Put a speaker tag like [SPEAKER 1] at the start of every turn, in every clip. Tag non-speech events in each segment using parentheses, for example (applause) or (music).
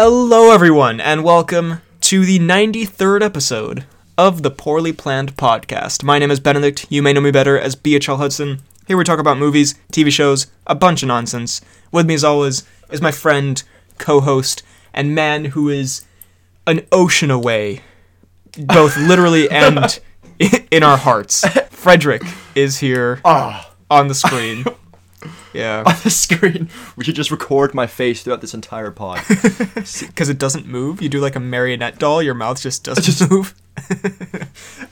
[SPEAKER 1] Hello, everyone, and welcome to the 93rd episode of the Poorly Planned Podcast. My name is Benedict. You may know me better as BHL Hudson. Here we talk about movies, TV shows, a bunch of nonsense. With me, as always, is my friend, co host, and man who is an ocean away, both (laughs) literally and in our hearts. Frederick is here
[SPEAKER 2] Ah,
[SPEAKER 1] on the screen. (laughs) Yeah, (laughs)
[SPEAKER 2] on the screen. We should just record my face throughout this entire pod. (laughs)
[SPEAKER 1] because it doesn't move. You do like a marionette doll. Your mouth just (laughs) doesn't just move.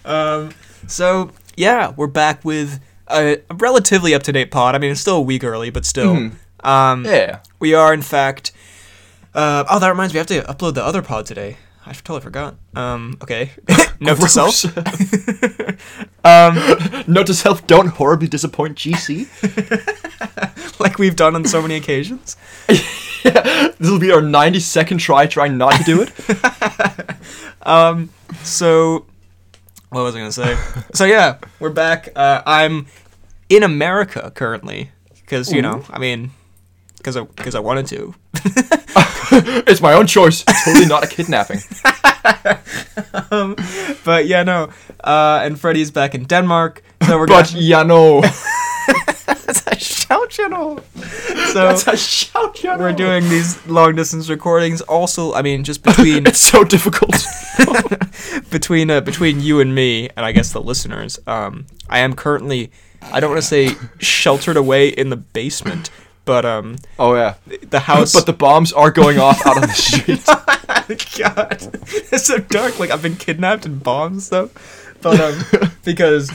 [SPEAKER 1] um, so yeah, we're back with a, a relatively up to date pod. I mean, it's still a week early, but still.
[SPEAKER 2] Mhm.
[SPEAKER 1] Um,
[SPEAKER 2] Yeah.
[SPEAKER 1] we are in fact. Uh, oh, that reminds me. I have to upload the other pod today. I totally forgot. Um, okay. (laughs) (laughs) Note to self. (laughs) um,
[SPEAKER 2] Note to self: Don't horribly disappoint GC.
[SPEAKER 1] like we've done on so many occasions.
[SPEAKER 2] yeah, this will be our 90 second try trying not to do it.
[SPEAKER 1] Um, so what was I gonna say? so yeah, we're back. Uh, I'm in America currently because you know, I mean, because I because I wanted to. (laughs)
[SPEAKER 2] it's my own choice. It's Totally not a kidnapping. (laughs)
[SPEAKER 1] um, but yeah, no. Uh, and Freddy's back in Denmark, so we're
[SPEAKER 2] But
[SPEAKER 1] gonna.
[SPEAKER 2] yeah, no. (laughs)
[SPEAKER 1] That's a shout, channel. So
[SPEAKER 2] That's a shout. channel.
[SPEAKER 1] we're doing these long distance recordings. Also, I mean, just between
[SPEAKER 2] It's so difficult.
[SPEAKER 1] between uh, between you and me, and I guess the listeners, um, I am currently, I don't want to say sheltered away in the basement, but um,
[SPEAKER 2] oh yeah.
[SPEAKER 1] the house.
[SPEAKER 2] But the bombs are going off out on the (laughs) street. (laughs)
[SPEAKER 1] God, it's so dark. Like I've been kidnapped and bombed and stuff, but um, (laughs) because.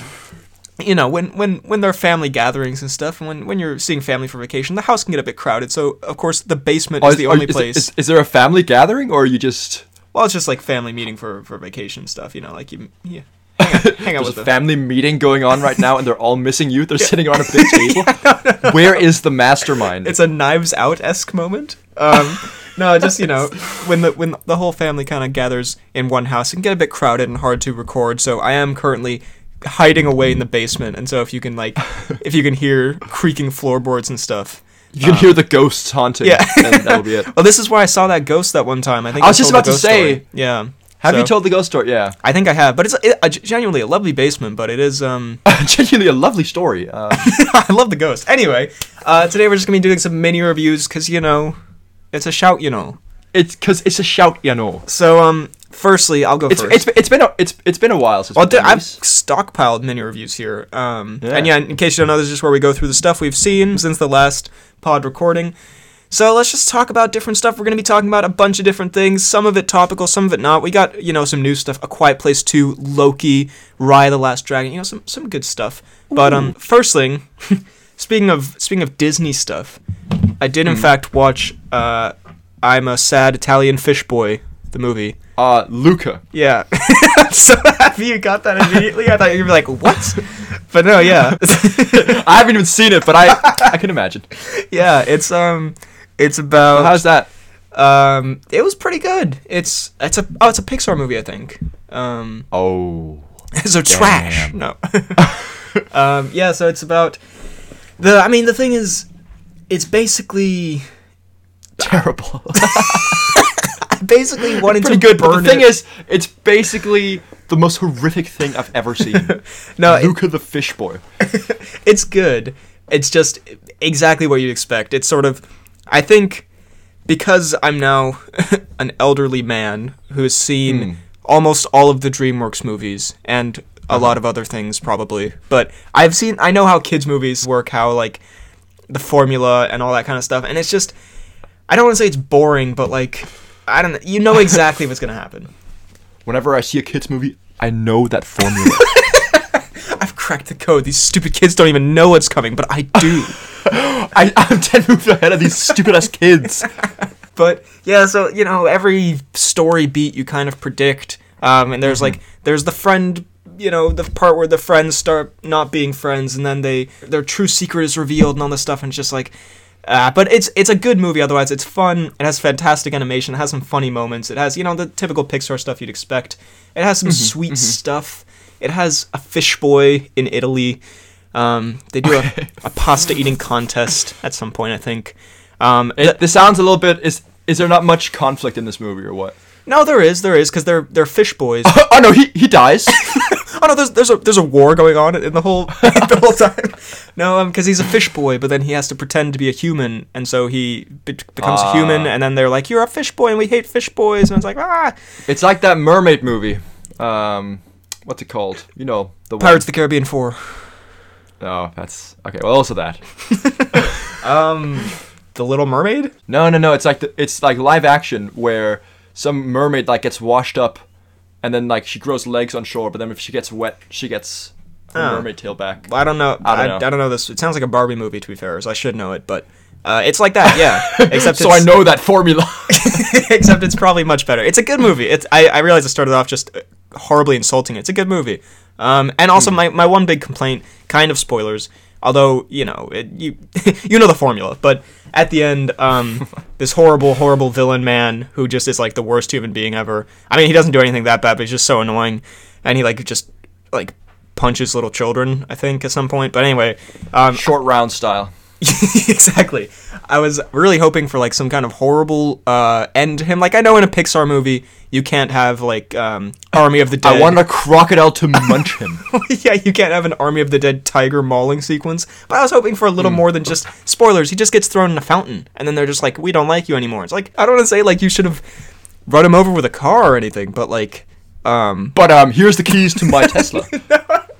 [SPEAKER 1] You know, when, when, when there are family gatherings and stuff, and when, when you're seeing family for vacation, the house can get a bit crowded. So, of course, the basement is the only
[SPEAKER 2] is,
[SPEAKER 1] place.
[SPEAKER 2] Is, is there a family gathering, or are you just
[SPEAKER 1] well, it's just like family meeting for, for vacation stuff. You know, like you, yeah, hang out, hang out
[SPEAKER 2] There's a family meeting going on right now, and they're all missing you. They're sitting around a big (laughs) table. Where is the mastermind?
[SPEAKER 1] it's a Knives Out esque moment. Um, no, just you know, when the when the whole family kind of gathers in one house, it can get a bit crowded and hard to record. So I am currently hiding away in the basement, and so if you can like, (laughs) if you can hear creaking floorboards and stuff.
[SPEAKER 2] you can hear the ghosts haunting.
[SPEAKER 1] Yeah.
[SPEAKER 2] and that'll be it. (laughs)
[SPEAKER 1] Well, this is where I saw that ghost that one time. I think
[SPEAKER 2] I was just about to say,
[SPEAKER 1] story. yeah.
[SPEAKER 2] Have you told the ghost story? Yeah,
[SPEAKER 1] I think I have, but it's a, a, genuinely a lovely basement. But it is um. (laughs)
[SPEAKER 2] genuinely a lovely story. Uh, (laughs)
[SPEAKER 1] I love the ghost. Anyway, uh, today we're just gonna be doing some mini reviews because you know, it's a shout, you know.
[SPEAKER 2] it's because it's a shout, you know.
[SPEAKER 1] So um, firstly, I'll go
[SPEAKER 2] It's
[SPEAKER 1] first.
[SPEAKER 2] it's it's been a it's it's been a while since.
[SPEAKER 1] well, I've stockpiled mini reviews here. Um,
[SPEAKER 2] Yeah.
[SPEAKER 1] and yeah, in case you don't know, this is just where we go through the stuff we've seen since the last pod recording. So let's just talk about different stuff. We're gonna be talking about a bunch of different things. Some of it topical, some of it not. We got you know some new stuff. A Quiet Place Two, Loki, Raya the Last Dragon. You know some some good stuff. But um, first thing, (laughs) speaking of speaking of Disney stuff, I did in fact watch uh, I'm a Sad Italian Fish Boy, the movie.
[SPEAKER 2] uh Luca.
[SPEAKER 1] Yeah. I'm (laughs) so happy you got that immediately. I thought you'd be like, what? But no, yeah. (laughs)
[SPEAKER 2] I haven't even seen it, but I I can imagine.
[SPEAKER 1] yeah, it's um it's about
[SPEAKER 2] How's that?
[SPEAKER 1] um it was pretty good. It's it's a oh it's a Pixar movie, I think. Um
[SPEAKER 2] Oh, (laughs)
[SPEAKER 1] so trash. No. (laughs) um yeah, so it's about the I mean the thing is it's basically
[SPEAKER 2] terrible. (laughs)
[SPEAKER 1] basically wanting
[SPEAKER 2] Pretty
[SPEAKER 1] to
[SPEAKER 2] good, but
[SPEAKER 1] burn
[SPEAKER 2] the thing
[SPEAKER 1] it.
[SPEAKER 2] is, it's basically the most horrific thing I've ever seen.
[SPEAKER 1] no, it-
[SPEAKER 2] Luca the fish boy.
[SPEAKER 1] it's good. It's just exactly what you'd expect. It's sort of, I think, because I'm now (laughs) an elderly man who has seen
[SPEAKER 2] Hmm.
[SPEAKER 1] almost all of the DreamWorks movies and a
[SPEAKER 2] Uh-huh.
[SPEAKER 1] lot of other things probably. But I've seen, I know how kids' movies work, how like the formula and all that kind of stuff, and it's just, I don't want to say it's boring, but like, I don't know, you know exactly what's gonna happen. (laughs)
[SPEAKER 2] Whenever I see a kids movie, I know that formula. (laughs)
[SPEAKER 1] I've cracked the code. These stupid kids don't even know what's coming, but I do. (laughs)
[SPEAKER 2] I, I'm ten moves ahead of these stupid ass kids. (laughs)
[SPEAKER 1] but yeah, so you know, every story beat you kind of predict. Um, and there's like there's the friend, you know, the part where the friends start not being friends, and then they their true secret is revealed and all this stuff, and it's just like. Uh, but it's it's a good movie. Otherwise, it's fun. It has fantastic animation. It has some funny moments. It has you know the typical Pixar stuff you'd expect. It has some sweet stuff. It has a fish boy in Italy. Um, they do a, a pasta eating contest at some point, I think. Um,
[SPEAKER 2] It, this sounds a little bit. Is is there not much conflict in this movie or what?
[SPEAKER 1] No, there is, there is, because they're they're fish boys. (laughs)
[SPEAKER 2] oh no, he he dies. (laughs)
[SPEAKER 1] oh no, there's there's a there's a war going on in the whole (laughs) the whole time. No, um, because he's a fish boy, but then he has to pretend to be a human, and so he be- becomes a
[SPEAKER 2] Ah.
[SPEAKER 1] human, and then they're like, "You're a fish boy, and we hate fish boys," and it's like, ah,
[SPEAKER 2] it's like that mermaid movie. Um, what's it called? You know the one.
[SPEAKER 1] Pirates of the Caribbean four.
[SPEAKER 2] Oh, that's okay. Well, also that. (laughs)
[SPEAKER 1] Um, the Little Mermaid.
[SPEAKER 2] No, no, no. It's like the, it's like live action where some mermaid like gets washed up, and then like she grows legs on shore, but then if she gets wet, she gets her
[SPEAKER 1] Oh.
[SPEAKER 2] mermaid tail back.
[SPEAKER 1] I don't know.
[SPEAKER 2] I
[SPEAKER 1] I
[SPEAKER 2] don't know.
[SPEAKER 1] I, don't know this. It sounds like a Barbie movie, to be fair, so I should know it, but uh, it's like that, yeah. (laughs) Except
[SPEAKER 2] so I
[SPEAKER 1] it's-
[SPEAKER 2] know that formula. (laughs)
[SPEAKER 1] except it's probably much better. It's a good movie. It's I, I realize I started off just uh, horribly insulting. it. It's a good movie. Um, and also my, my one big complaint, kind of spoilers, although you know it, you (laughs) you know the formula, but at the end, um, (laughs) this horrible horrible villain man who just is like the worst human being ever. I mean, he doesn't do anything that bad, but he's just so annoying, and he like just like punches little children. I think at some point, but anyway, um,
[SPEAKER 2] Short round style. (laughs)
[SPEAKER 1] exactly. I was really hoping for like some kind of horrible uh, end to him. Like I know in a Pixar movie you can't have like um, Army of the Dead.
[SPEAKER 2] I want a crocodile to (laughs) munch him. (laughs)
[SPEAKER 1] yeah, you can't have an Army of the Dead tiger mauling sequence. But I was hoping for a little more than just spoilers. He just gets thrown in a fountain, and then they're just like, "We don't like you anymore." It's like I don't want to say like you should have run him over with a car or anything, but like. Um,
[SPEAKER 2] But um, here's the keys to my Tesla.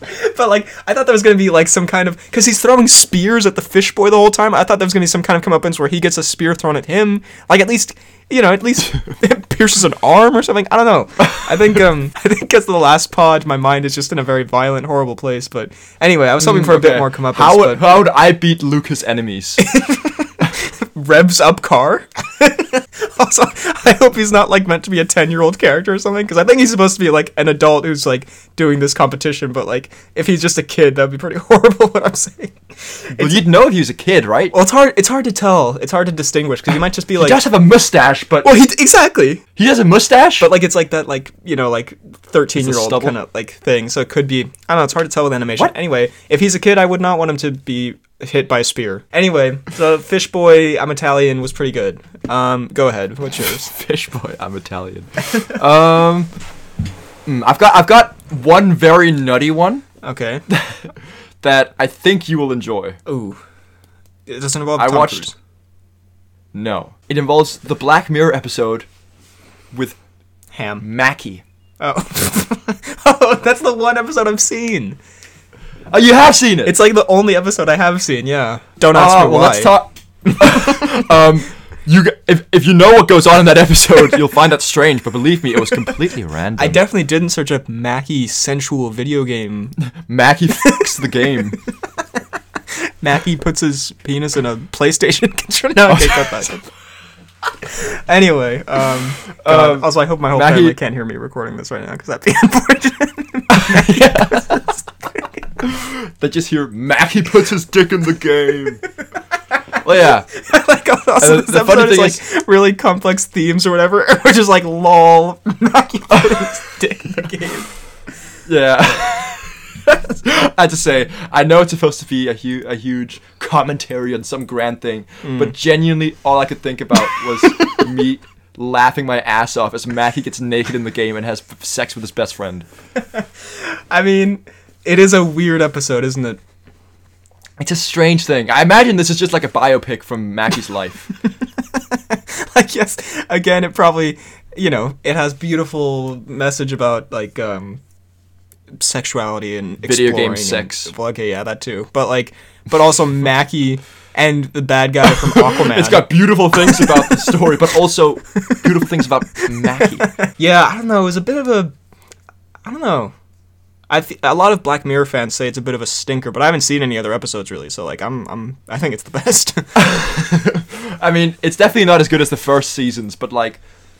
[SPEAKER 2] (laughs)
[SPEAKER 1] but like I thought there was gonna be like some kind of because he's throwing spears at the fish boy the whole time. I thought there was gonna be some kind of comeuppance where he gets a spear thrown at him. Like at least you know at least (laughs) it pierces an arm or something. I don't know. I think um (laughs) I think because the last pod, my mind is just in a very violent, horrible place. But anyway, I was hoping for a bit more comeuppance.
[SPEAKER 2] How
[SPEAKER 1] but
[SPEAKER 2] how would I beat Lucas' enemies?
[SPEAKER 1] revs up car. Also, (laughs) I hope he's not like meant to be a ten year old character or something because I think he's supposed to be like an adult who's like doing this competition. But like if he's just a kid, that'd be pretty (laughs) horrible. What I'm saying.
[SPEAKER 2] well, you'd know if he was a kid, right?
[SPEAKER 1] Well, it's hard. It's hard to tell. It's hard to distinguish because he might just be like.
[SPEAKER 2] he does have a mustache, but
[SPEAKER 1] well, he exactly.
[SPEAKER 2] he has a mustache.
[SPEAKER 1] But like it's like that like you know like thirteen year old kind of like thing. So it could be. I don't know. It's hard to tell with animation.
[SPEAKER 2] What?
[SPEAKER 1] Anyway, if he's a kid, I would not want him to be hit by a spear. Anyway, so Fish Boy, I'm Italian was pretty good. Um, go ahead. What's yours? (laughs)
[SPEAKER 2] Fish boy, I'm Italian. um, mm, I've got I've got one very nutty one
[SPEAKER 1] Okay. (laughs)
[SPEAKER 2] that I think you will enjoy.
[SPEAKER 1] Ooh. It doesn't involve.
[SPEAKER 2] I
[SPEAKER 1] Tom
[SPEAKER 2] watched.
[SPEAKER 1] Cruise.
[SPEAKER 2] No, it involves the Black Mirror episode with
[SPEAKER 1] Ham.
[SPEAKER 2] Mackie.
[SPEAKER 1] Oh. (laughs) oh, that's the one episode I've seen.
[SPEAKER 2] Oh, you have seen it.
[SPEAKER 1] It's like the only episode I have seen. Yeah. Don't ask
[SPEAKER 2] Ah,
[SPEAKER 1] me
[SPEAKER 2] well,
[SPEAKER 1] why.
[SPEAKER 2] let's talk. (laughs) um, you if if you know what goes on in that episode, (laughs) you'll find that strange. But believe me, it was completely (laughs) random.
[SPEAKER 1] I definitely didn't search up Mackie sensual video game.
[SPEAKER 2] Mackie fixed the game.
[SPEAKER 1] Mackie puts his penis in a PlayStation controller. No, okay, cut that. Anyway, um, God,
[SPEAKER 2] Um,
[SPEAKER 1] also I hope my whole family can't hear me recording this right now because that'd be unfortunate. (laughs)
[SPEAKER 2] They just hear Mackie puts his dick in the game. (laughs) well, yeah. (laughs)
[SPEAKER 1] like also
[SPEAKER 2] And
[SPEAKER 1] this
[SPEAKER 2] the funny
[SPEAKER 1] episode is
[SPEAKER 2] thing
[SPEAKER 1] like really complex themes or whatever. We're just like lol. Mackie put his dick in the game.
[SPEAKER 2] Yeah. I have to say, I know it's supposed to be a, hu- a huge commentary on some grand thing,
[SPEAKER 1] Mm.
[SPEAKER 2] but genuinely, all I could think about was me laughing my ass off as Mackie gets naked in the game and has f- sex with his best friend.
[SPEAKER 1] I mean, it is a weird episode, isn't it?
[SPEAKER 2] It's a strange thing. I imagine this is just like a biopic from Mackie's (laughs) life.
[SPEAKER 1] I guess again, it probably you know it has beautiful message about like um sexuality and
[SPEAKER 2] Video game
[SPEAKER 1] exploring and-
[SPEAKER 2] sex.
[SPEAKER 1] well, okay, yeah, that too. But like, but also Mackie and the bad guy from (laughs) Aquaman.
[SPEAKER 2] It's got beautiful things about the story, but also beautiful things about (laughs) Mackie.
[SPEAKER 1] yeah, I don't know. It was a bit of a, I don't know. I th- a lot of Black Mirror fans say it's a bit of a stinker, but I haven't seen any other episodes really. So like, I'm I'm I think it's the best. (laughs)
[SPEAKER 2] I mean, it's definitely not as good as the first seasons, but like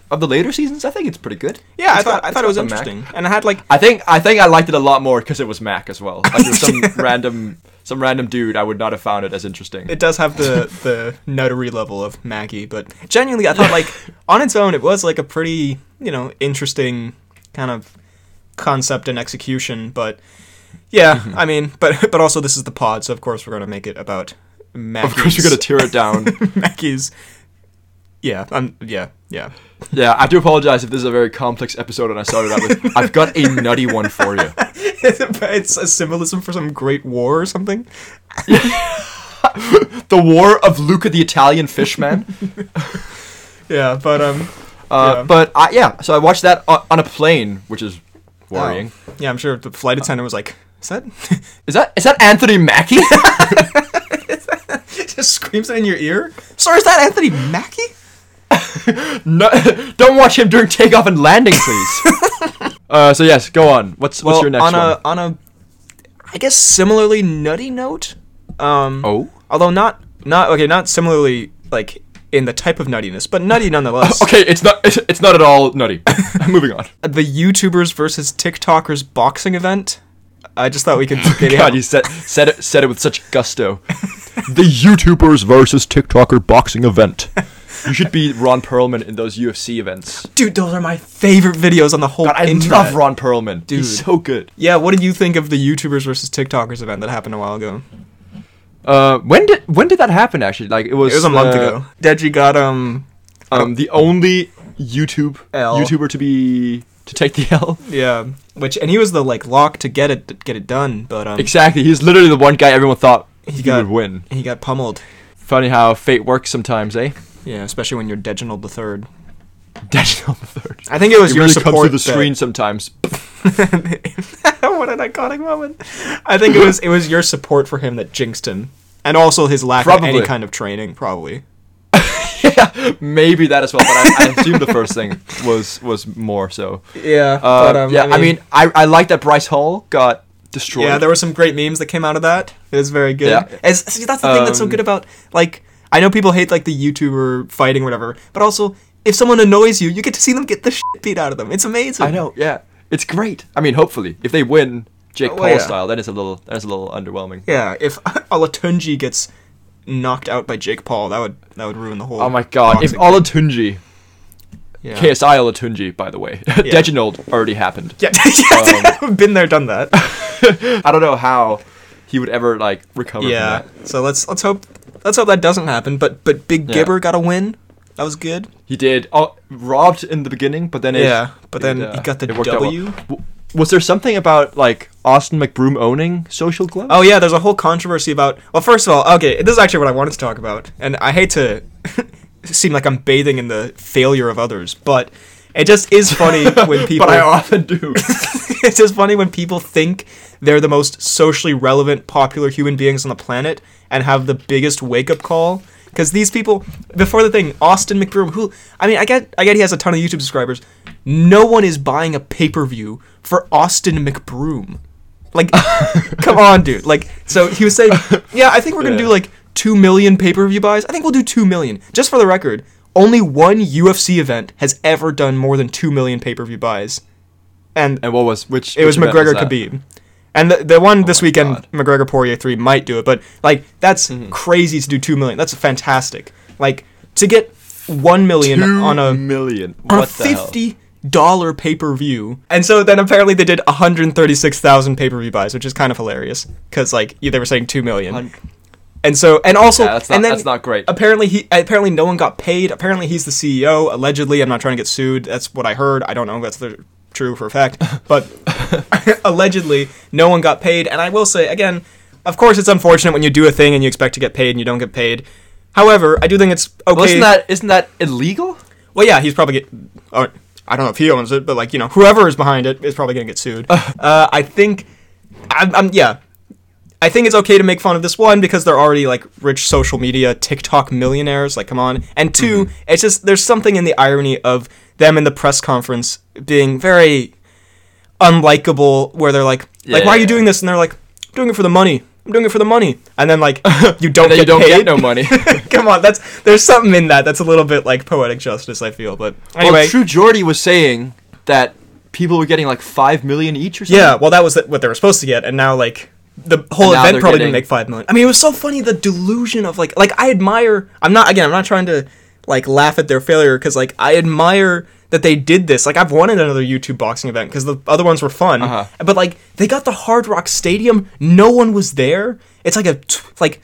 [SPEAKER 2] of the later seasons, I think it's pretty good.
[SPEAKER 1] yeah, I thought
[SPEAKER 2] got-
[SPEAKER 1] I thought it was
[SPEAKER 2] the Mac.
[SPEAKER 1] interesting, and I had like
[SPEAKER 2] I think I think I liked it a lot more because it was Mac as well. Like it was some (laughs) random some random dude, I would not have found it as interesting.
[SPEAKER 1] it does have the the nuttery level of Mackie, but genuinely, I thought like (laughs) on its own, it was like a pretty you know interesting kind of concept and execution. But yeah,
[SPEAKER 2] Mm-hmm.
[SPEAKER 1] I mean, but (laughs) but also this is the pod, so of course we're gonna make it about
[SPEAKER 2] of course, you're gonna tear it down. (laughs)
[SPEAKER 1] Mackie's Yeah, I'm. Yeah, yeah.
[SPEAKER 2] Yeah, I do apologize if this is a very complex episode and I started out with. (laughs) I've got a nutty one for you.
[SPEAKER 1] it's a symbolism for some great war or something.
[SPEAKER 2] The War of Luca the Italian Fishman.
[SPEAKER 1] Yeah, but um.
[SPEAKER 2] Uh,
[SPEAKER 1] Yeah.
[SPEAKER 2] But I, yeah, so I watched that on, on a plane, which is worrying.
[SPEAKER 1] oh, Yeah, I'm sure the flight attendant was like, "Is that?" (laughs)
[SPEAKER 2] Is that is that Anthony Mackie? (laughs) (laughs)
[SPEAKER 1] Just screams it in your ear. Sorry, is that Anthony Mackie?
[SPEAKER 2] no, don't watch him during takeoff and landing, please. uh, so yes, go on. What's what's your next
[SPEAKER 1] on
[SPEAKER 2] one?
[SPEAKER 1] a on a, I guess similarly nutty note. Um,
[SPEAKER 2] oh,
[SPEAKER 1] although not not okay, not similarly like in the type of nuttiness, but nutty nonetheless. (laughs)
[SPEAKER 2] okay, it's not it's, it's not at all nutty. (laughs) Moving on.
[SPEAKER 1] The YouTubers versus TikTokers boxing event. I just thought we could (laughs) maybe
[SPEAKER 2] God, you said said it said it with such gusto. the YouTubers versus TikToker boxing event. You should be Ron Perlman in those UFC events.
[SPEAKER 1] dude, those are my favorite videos on the whole
[SPEAKER 2] God, I
[SPEAKER 1] internet.
[SPEAKER 2] love Ron Perlman.
[SPEAKER 1] Dude.
[SPEAKER 2] He's so good.
[SPEAKER 1] Yeah, what did you think of the YouTubers versus TikTokers event that happened a while ago?
[SPEAKER 2] Uh, when did when did that happen? Actually, like it was
[SPEAKER 1] It was a month
[SPEAKER 2] uh,
[SPEAKER 1] ago. Deji got um
[SPEAKER 2] Um, the only YouTube
[SPEAKER 1] L.
[SPEAKER 2] YouTuber to be to take the (laughs) L.
[SPEAKER 1] yeah, which and he was the like lock to get it get it done, but um
[SPEAKER 2] Exactly. He's literally the one guy everyone thought
[SPEAKER 1] He
[SPEAKER 2] he,
[SPEAKER 1] got-
[SPEAKER 2] would win.
[SPEAKER 1] he got pummeled.
[SPEAKER 2] Funny how fate works sometimes, eh?
[SPEAKER 1] Yeah, especially when you're Deginald the Third.
[SPEAKER 2] Deginald the third.
[SPEAKER 1] I think it was
[SPEAKER 2] It
[SPEAKER 1] your
[SPEAKER 2] really
[SPEAKER 1] support
[SPEAKER 2] comes through the
[SPEAKER 1] that-
[SPEAKER 2] screen (laughs) sometimes. (laughs)
[SPEAKER 1] what an iconic moment! I think it was it was your support for him that jinxed him, and also his lack of any kind of training, probably. (laughs)
[SPEAKER 2] yeah, maybe that as well. But I, I assume the first thing was was more so.
[SPEAKER 1] Yeah,
[SPEAKER 2] Uh,
[SPEAKER 1] but um,
[SPEAKER 2] yeah, I mean, I, I like that Bryce Hall got destroyed.
[SPEAKER 1] yeah, there were some great memes that came out of that. It was very good.
[SPEAKER 2] Yeah.
[SPEAKER 1] As, see, that's the thing that's so
[SPEAKER 2] Um,
[SPEAKER 1] good about like I know people hate like the YouTuber fighting or whatever, but also if someone annoys you, you get to see them get the shit beat out of them. It's amazing.
[SPEAKER 2] I know. Yeah, it's great. I mean, hopefully, if they win Jake
[SPEAKER 1] Oh,
[SPEAKER 2] Paul
[SPEAKER 1] yeah.
[SPEAKER 2] style, then it's a little then it's a little underwhelming.
[SPEAKER 1] Yeah, if (laughs) Olatunji gets knocked out by Jake Paul, that would that would ruin the whole.
[SPEAKER 2] Oh my god! If
[SPEAKER 1] boxing
[SPEAKER 2] Olatunji,
[SPEAKER 1] yeah.
[SPEAKER 2] KSI Olatunji, by the way, (laughs) Deginald already happened.
[SPEAKER 1] Yeah, (laughs) yeah, um, been there, done that.
[SPEAKER 2] I don't know how he would ever like recover
[SPEAKER 1] yeah.
[SPEAKER 2] from that.
[SPEAKER 1] So let's let's hope let's hope that doesn't happen. But but Big
[SPEAKER 2] Yeah.
[SPEAKER 1] Gibber got a win. That was good.
[SPEAKER 2] He did. Oh, robbed in the beginning, but then it,
[SPEAKER 1] Yeah, but then
[SPEAKER 2] it,
[SPEAKER 1] he uh, got the
[SPEAKER 2] it well.
[SPEAKER 1] W.
[SPEAKER 2] W- Was there something about like Austin McBroom owning Social Glove?
[SPEAKER 1] Oh yeah, there's a whole controversy about. Well, first of all, okay, this is actually what I wanted to talk about, and I hate to (laughs) seem like I'm bathing in the failure of others, but it just is funny (laughs) when people.
[SPEAKER 2] but I often do. (laughs)
[SPEAKER 1] it's just funny when people think they're the most socially relevant, popular human beings on the planet and have the biggest wake up call. Because these people, before the thing, Austin McBroom, who I mean, I get, I get he has a ton of YouTube subscribers. No one is buying a pay per view for Austin McBroom. Like, (laughs) come on, dude. Like, so he was saying, yeah, I think we're gonna
[SPEAKER 2] Yeah.
[SPEAKER 1] do like two million pay per view buys. I think we'll do two million. Just for the record, only one UFC event has ever done more than two million pay per view buys, and
[SPEAKER 2] and what was which?
[SPEAKER 1] it was
[SPEAKER 2] which event
[SPEAKER 1] McGregor
[SPEAKER 2] that?
[SPEAKER 1] Khabib. And the, the one this weekend,
[SPEAKER 2] God.
[SPEAKER 1] McGregor Poirier 3 might do it, but like that's
[SPEAKER 2] Mm-hmm.
[SPEAKER 1] crazy to do 2 million. That's fantastic. Like to get 1 million
[SPEAKER 2] Two
[SPEAKER 1] on a
[SPEAKER 2] million.
[SPEAKER 1] on
[SPEAKER 2] What
[SPEAKER 1] a
[SPEAKER 2] the
[SPEAKER 1] 50 dollar pay-per-view. And so then apparently they did 136,000 pay-per-view buys, which is kind of hilarious cuz like they were saying 2 million.
[SPEAKER 2] Hun-
[SPEAKER 1] And so and also
[SPEAKER 2] Yeah, that's not-
[SPEAKER 1] and then
[SPEAKER 2] that's not great.
[SPEAKER 1] Apparently he apparently no one got paid. Apparently he's the CEO. Allegedly, I'm not trying to get sued. That's what I heard. I don't know if that's the, true for a fact, but (laughs) allegedly no one got paid. And I will say again, of course it's unfortunate when you do a thing and you expect to get paid and you don't get paid. However, I do think it's okay.
[SPEAKER 2] Well, isn't that isn't that illegal?
[SPEAKER 1] Well, yeah, he's probably get. Or, I don't know if he owns it, but like you know, whoever is behind it is probably gonna get sued. (laughs) uh, I think, I'm, I'm yeah, I think it's okay to make fun of this one because they're already like rich social media TikTok millionaires. Like, come on. And 2
[SPEAKER 2] Mm-hmm.
[SPEAKER 1] it's just there's something in the irony of them in the press conference being very unlikable, where they're like, like, why are you
[SPEAKER 2] Yeah.
[SPEAKER 1] doing this? And they're like, I'm doing it for the money. I'm doing it for the money. And then like, (laughs) you don't get
[SPEAKER 2] you don't
[SPEAKER 1] paid.
[SPEAKER 2] get no money. (laughs)
[SPEAKER 1] Come on, that's there's something in that that's a little bit like poetic justice. I feel, but anyway,
[SPEAKER 2] well, True Jordy was saying that people were getting like five million each or something.
[SPEAKER 1] yeah. Well, that was what they were supposed to get, and now like the whole event probably
[SPEAKER 2] getting-
[SPEAKER 1] didn't make five million. I mean, it was so funny the delusion of like like I admire. I'm not again. I'm not trying to like laugh at their failure because like I admire that they did this. Like I've wanted another YouTube boxing event because the other ones were fun,
[SPEAKER 2] Uh-huh.
[SPEAKER 1] but like they got the Hard Rock Stadium. No one was there. It's like a t- like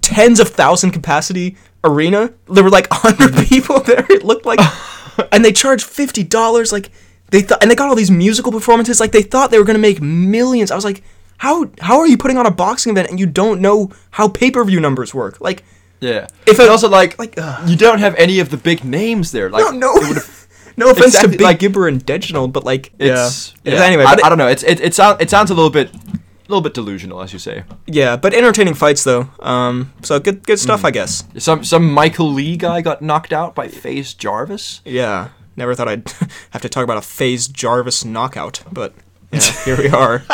[SPEAKER 1] tens of thousand capacity arena. There were like hundred people (laughs) there. It looked like, (laughs) and they charged fifty dollars. Like they thought, and they got all these musical performances. Like they thought they were gonna make millions. I was like, how how are you putting on a boxing event and you don't know how pay per view numbers work? Like,
[SPEAKER 2] Yeah.
[SPEAKER 1] If it-
[SPEAKER 2] also like
[SPEAKER 1] like, ugh.
[SPEAKER 2] you don't have any of the big names there. Like
[SPEAKER 1] no, no, (laughs) no offense
[SPEAKER 2] Exactly,
[SPEAKER 1] to Big
[SPEAKER 2] like-
[SPEAKER 1] Gibber and Deginald, but like,
[SPEAKER 2] it's
[SPEAKER 1] yeah.
[SPEAKER 2] yeah.
[SPEAKER 1] Anyway,
[SPEAKER 2] I,
[SPEAKER 1] but
[SPEAKER 2] I don't know. It's it it sounds it sounds a little bit a little bit delusional as you say.
[SPEAKER 1] yeah, but entertaining fights though. Um, so good good stuff,
[SPEAKER 2] Mm.
[SPEAKER 1] I guess.
[SPEAKER 2] Some some Michael Le guy got knocked out by FaZe Jarvis.
[SPEAKER 1] Yeah, never thought I'd (laughs) have to talk about a FaZe Jarvis knockout, but yeah, here we are. (laughs)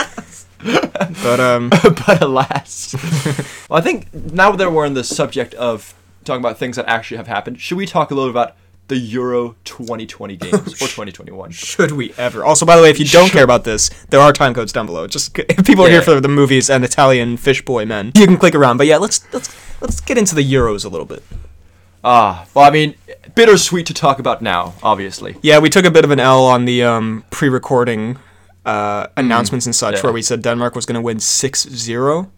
[SPEAKER 1] (laughs) but um, (laughs)
[SPEAKER 2] but alas. (laughs) well, I think now that we're on the subject of talking about things that actually have happened, should we talk a little about the Euro 2020 games or 2021?
[SPEAKER 1] should we ever? Also, by the way, if you don't care about this, there are time codes down below. Just if people are here for the movies and Italian fish boy men, you can click around. But yeah, let's let's let's get into the Euros a little bit.
[SPEAKER 2] Ah, well, I mean, bittersweet to talk about now, obviously.
[SPEAKER 1] Yeah, we took a bit of an L on the um, pre-recording uh, announcements and such,
[SPEAKER 2] yeah.
[SPEAKER 1] where we said Denmark was going to win 6-0.